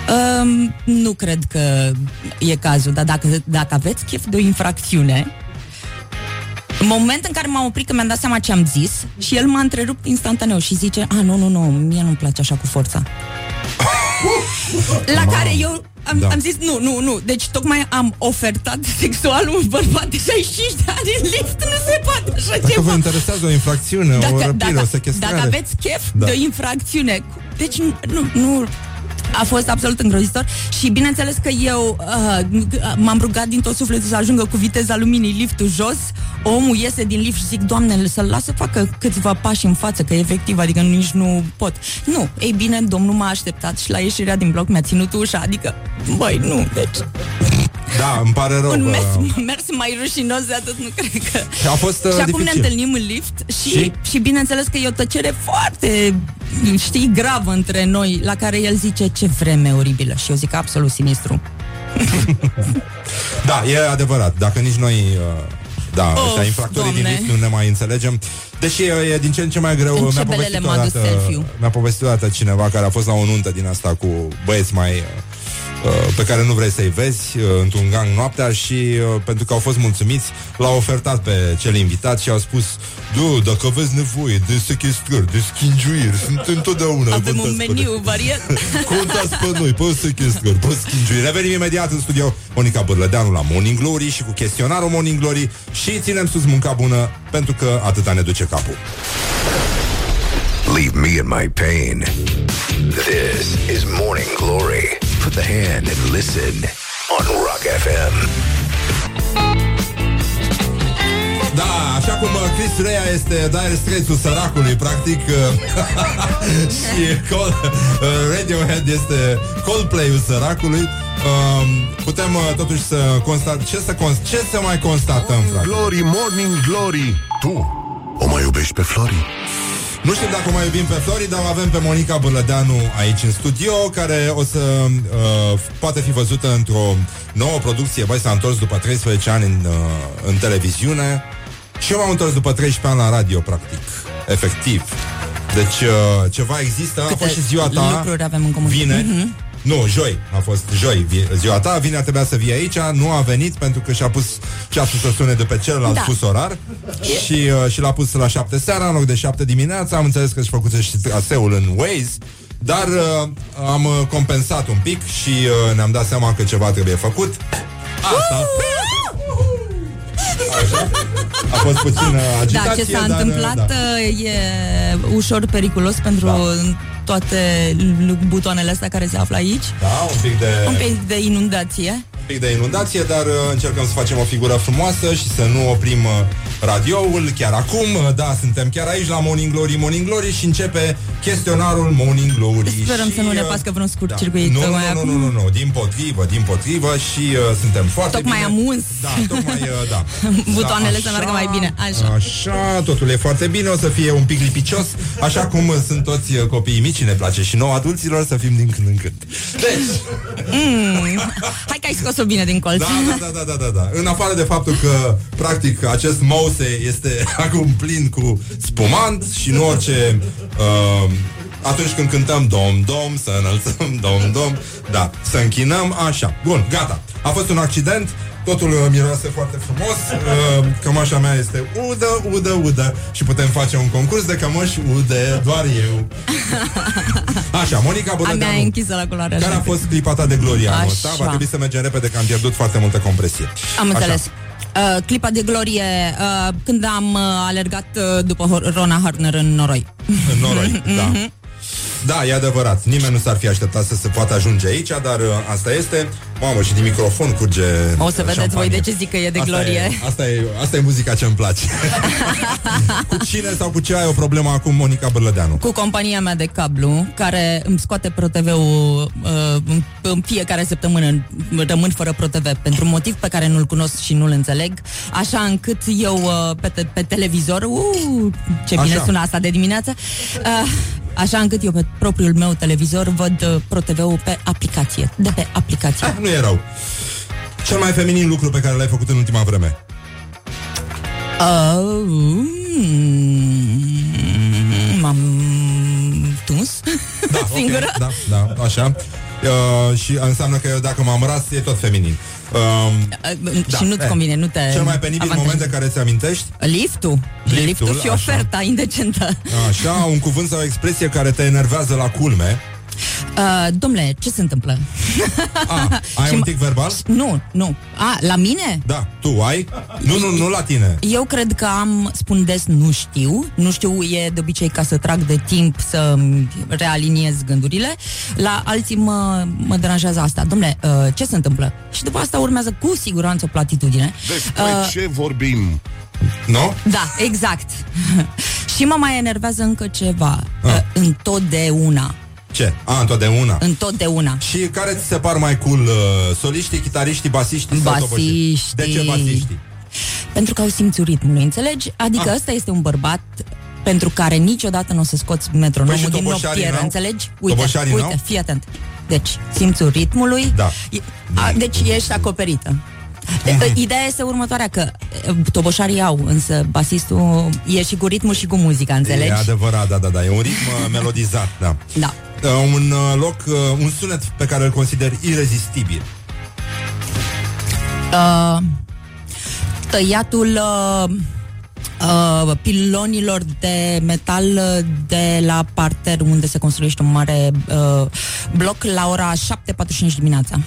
Um, nu cred că e cazul, dar dacă, dacă aveți chef de o infracțiune, în moment în care m-am oprit, că mi-am dat seama ce am zis, și el m-a întrerupt instantaneu și zice, a, nu, nu, nu, mie nu-mi place așa cu forța. La care eu am, Da. da. am zis, nu, nu, nu, deci tocmai am ofertat sexual un bărbat de 65 de ani în lift, nu se poate așa Dacă ceva. vă interesează o infracțiune, o Dacă, răpire, o dacă, sechestrare... dacă aveți chef Da. da. de o infracțiune, deci nu, nu, nu a fost absolut îngrozitor și bineînțeles că eu uh, m-am rugat din tot sufletul să ajungă cu viteza luminii liftul jos, omul iese din lift și zic, doamne, să-l las să facă câțiva pași în față, că efectiv, adică nici nu pot. Nu, ei bine, domnul m-a așteptat și la ieșirea din bloc mi-a ținut ușa, adică, băi, nu, deci Da, îmi pare rău. un bă. mers, mers mai rușinos de atât, nu cred că... A fost uh, și acum ne dificil. întâlnim în lift și, Și? și? și bineînțeles că e o tăcere foarte, știi, gravă între noi, la care el zice ce vreme oribilă și eu zic absolut sinistru. Da, e adevărat. Dacă nici noi... Uh, da, Of, ăștia infractorii din Doamne. lift nu ne mai înțelegem. Deși e, e din ce în ce mai greu. În ce mi-a belele povestit, m-a dus odată, selfie-ul. mi-a povestit odată cineva care a fost la o nuntă din asta cu băieți mai... Uh, pe care nu vrei să-i vezi uh, într-un gang noaptea și uh, pentru că au fost mulțumiți l-au ofertat pe cel invitat și au spus Du, dacă aveți nevoie de sechestrări, de schingiuiri, sunt întotdeauna Avem un contați pe meniu variat. Contați pe noi, pe sechestrări, pe schingiuri. Revenim imediat în studio Monica Bârlădeanu la Morning Glory și cu chestionarul Morning Glory și ținem sus munca bună pentru că atâta ne duce capul. Leave me in my pain. This is Morning Glory. Put the hand and listen on Rock FM. Da, așa cum uh, Chris Rea este Dire Straits-ul săracului, practic uh, Și Col- uh, Radiohead este Coldplay-ul săracului uh, Putem uh, totuși să constat ce să, cons- ce să mai constatăm, frate? Glory, morning glory Tu o mai iubești pe Flori? Nu știu dacă o mai iubim pe Flori, dar o avem pe Monica Bârlădeanu aici în studio, care o să uh, poate fi văzută într-o nouă producție. Băi, s-a întors după 13 ani în, uh, în televiziune și eu m-am întors după 13 ani la radio, practic, efectiv. Deci uh, ceva există, a fost și ziua ta, lucruri avem în comun. vine. Mhm. Nu, joi a fost joi vi- ziua ta, vine trebuia să vie aici, nu a venit pentru că și-a pus ceasul să sune de pe celălalt Da. fus orar și, uh, și l-a pus la 7 seara în loc de 7 dimineața. Am înțeles că și făcuse și traseul în Waze, dar uh, am uh, compensat un pic și uh, ne-am dat seama că ceva trebuie făcut. Asta. Așa. A fost puțin uh, Da, agitație, ce s-a dar, uh, întâmplat da. uh, e ușor periculos pentru toate l- butoanele astea care se află aici. Da, un pic de... Un pic de inundație. Un pic de inundație, dar uh, încercăm să facem o figură frumoasă și să nu oprim uh, radioul chiar acum. Uh, Da, suntem chiar aici la Morning Glory, Morning Glory și începe chestionarul Morning Glory. Sperăm și, să nu ne uh, pască vreun scurt da. circuit Nu, nu, mai nu, acum. nu, nu, nu, din potrivă, din potrivă și uh, suntem foarte Tocmai bine. am uns. Da, tocmai, uh, da. Butoanele Da, să meargă mai bine. Așa. Așa, totul e foarte bine, o să fie un pic lipicios, așa cum uh, sunt toți uh, copiii mici și ne place și nouă adulților să fim din când în când. Deci, Mm. Hai că ai scos-o bine din colț. da, da, da, da, da, da. În afară de faptul că, practic, acest mouse este acum plin cu spumant și nu orice... Uh, atunci când cântăm dom, dom, să înălțăm dom, dom, da, să închinăm, așa. Bun, gata. A fost un accident, totul uh, miroase foarte frumos, uh, cămașa mea este udă, udă, udă și putem face un concurs de cămăși ude, doar eu. Așa, Monica A mea e Bădădeanu. închisă la culoare. Care așa. a fost clipa ta de glorie anul Așa. ăsta? Va trebui să mergem repede că am pierdut foarte multă compresie. Am Așa. înțeles. Uh, clipa de glorie uh, când am uh, alergat uh, după Hor- Rona Hartner în noroi. În noroi, da. Da, e adevărat. Nimeni nu s-ar fi așteptat să se poată ajunge aici, dar uh, asta este. Mamă, și din microfon curge O să vedeți șampanie. voi de ce zic că e de asta glorie. E, asta, e, asta e muzica ce îmi place. cu cine sau cu ce ai o problemă acum, Monica Bărlădeanu? Cu compania mea de cablu, care îmi scoate ProTV-ul uh, în- în fiecare săptămână, rămân fără ProTV, pentru un motiv pe care nu-l cunosc și nu-l înțeleg, așa încât eu uh, pe, te- pe televizor, uh, ce bine Așa. sună asta de dimineață, uh, așa încât eu pe propriul meu televizor văd uh, ProTV-ul pe aplicație, de pe aplicație. Ah, nu e rău. Cel mai feminin lucru pe care l-ai făcut în ultima vreme? Uh, mm, m-am tuns Da, singură. ok, da, da, așa. Uh, și înseamnă că dacă m-am ras, e tot feminin. Uh, Uh, și nu-ți convine, nu te Cel mai penibil avantajează. moment de care ți amintești? Liftul. Liftul, Liftul și așa. oferta indecentă. Așa, un cuvânt sau o expresie care te enervează la culme. Uh, domnule, ce se întâmplă? A, ai Și un mă- tic verbal? Nu, nu. A, la mine? Da, tu ai? Nu, nu, nu la tine. Eu cred că am, spun des, nu știu. Nu știu e de obicei ca să trag de timp să realiniez gândurile. La alții mă, mă deranjează asta. Domnule, uh, ce se întâmplă? Și după asta urmează cu siguranță o platitudine. Despre Uh, ce vorbim? Nu? Da, exact. și mă mai enervează încă ceva. Ah. Uh, întotdeauna. Ce? A, întotdeauna. Întotdeauna. Și care ți se par mai cool? Uh, soliștii, chitariștii, basiștii sau toboșii? Basiștii. De ce basiștii? Pentru că au simțul ritmului, înțelegi? Adică Ah. ăsta este un bărbat pentru care niciodată nu o să scoți metronomul Păi și din toboșarii noptieră, n-au? înțelegi? Uite, Toboșarii uite, n-au? fii atent. Deci, simțul ritmului, Da. e- a, deci ești acoperită. E, Ideea este următoarea că e, toboșarii au, însă basistul e și cu ritmul și cu muzica, înțelegi? E adevărat, da, da, da. E un ritm uh, melodizat, da. Da. Uh, un uh, loc, uh, un sunet pe care îl consider irezistibil. Uh, tăiatul uh, uh, pilonilor de metal uh, de la parter unde se construiește un mare uh, bloc la ora 7.45 dimineața.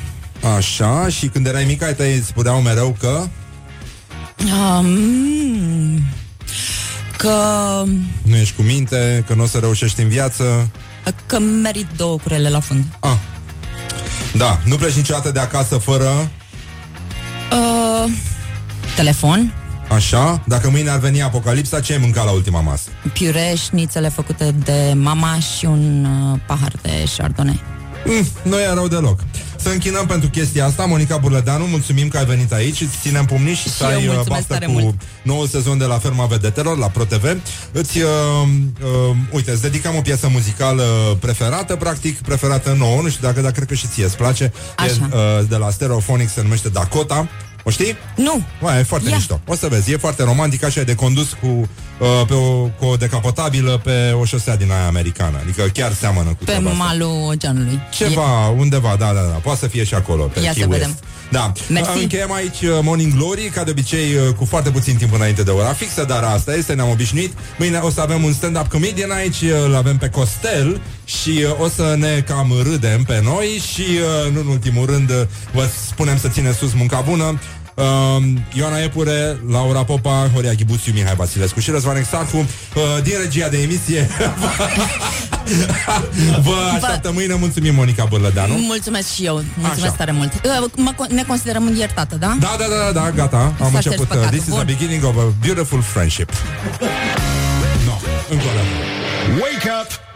Așa, și când erai mic, ai tăi spuneau mereu că... Um, că, Nu ești cu minte, că nu o să reușești în viață. Că merit două curele la fund. Ah. Da, nu pleci niciodată de acasă fără... Uh, telefon. Așa, dacă mâine ar veni apocalipsa, ce ai mâncat la ultima masă? Piure, șnițele făcute de mama și un uh, pahar de chardonnay. Mm, nu e rău deloc. Să închinăm pentru chestia asta, Monica Burlădeanu, mulțumim că ai venit aici, îți ținem pumnii și, să eu ai uh, mulțumesc baftă tare cu mult. noul sezon de la Ferma Vedetelor, la ProTV. Îți, uh, uh, uite, îți dedicăm o piesă muzicală preferată, practic, preferată nouă, nu știu dacă, dar cred că și ție îți place. E, Așa. uh, de la Stereophonic, se numește Dakota. O știi? Nu. Bă, e foarte Ia. mișto. O să vezi, e foarte romantic, așa e de condus cu, uh, pe o, cu o decapotabilă pe o șosea din aia americană. Adică chiar seamănă cu Pe treaba asta. malul oceanului. Ceva, undeva, da, da, da. Poate să fie și acolo, pe Ia Key să West. vedem. Da. Mersi. Încheiem aici uh, Morning Glory, ca de obicei, uh, cu foarte puțin timp înainte de ora fixă, dar asta este, ne-am obișnuit. Mâine o să avem un stand-up comedian aici, uh, îl avem pe Costel și uh, o să ne cam râdem pe noi și, uh, nu în ultimul rând, uh, vă spunem să ține sus munca bună. Uh, Ioana Epure, Laura Popa, Horia Ghibuțiu, Mihai Vasilescu și Răzvan Exarcu uh, din regia de emisie Vă așteaptă mâine, mulțumim Monica Bârlădeanu Mulțumesc și eu, mulțumesc Așa. tare mult. Uh, mă, con- ne considerăm iertată, da? Da, da, da, da, gata, am S-a șters început uh, păcatul. This is the Bun. beginning of a beautiful friendship No, încă o dată Wake up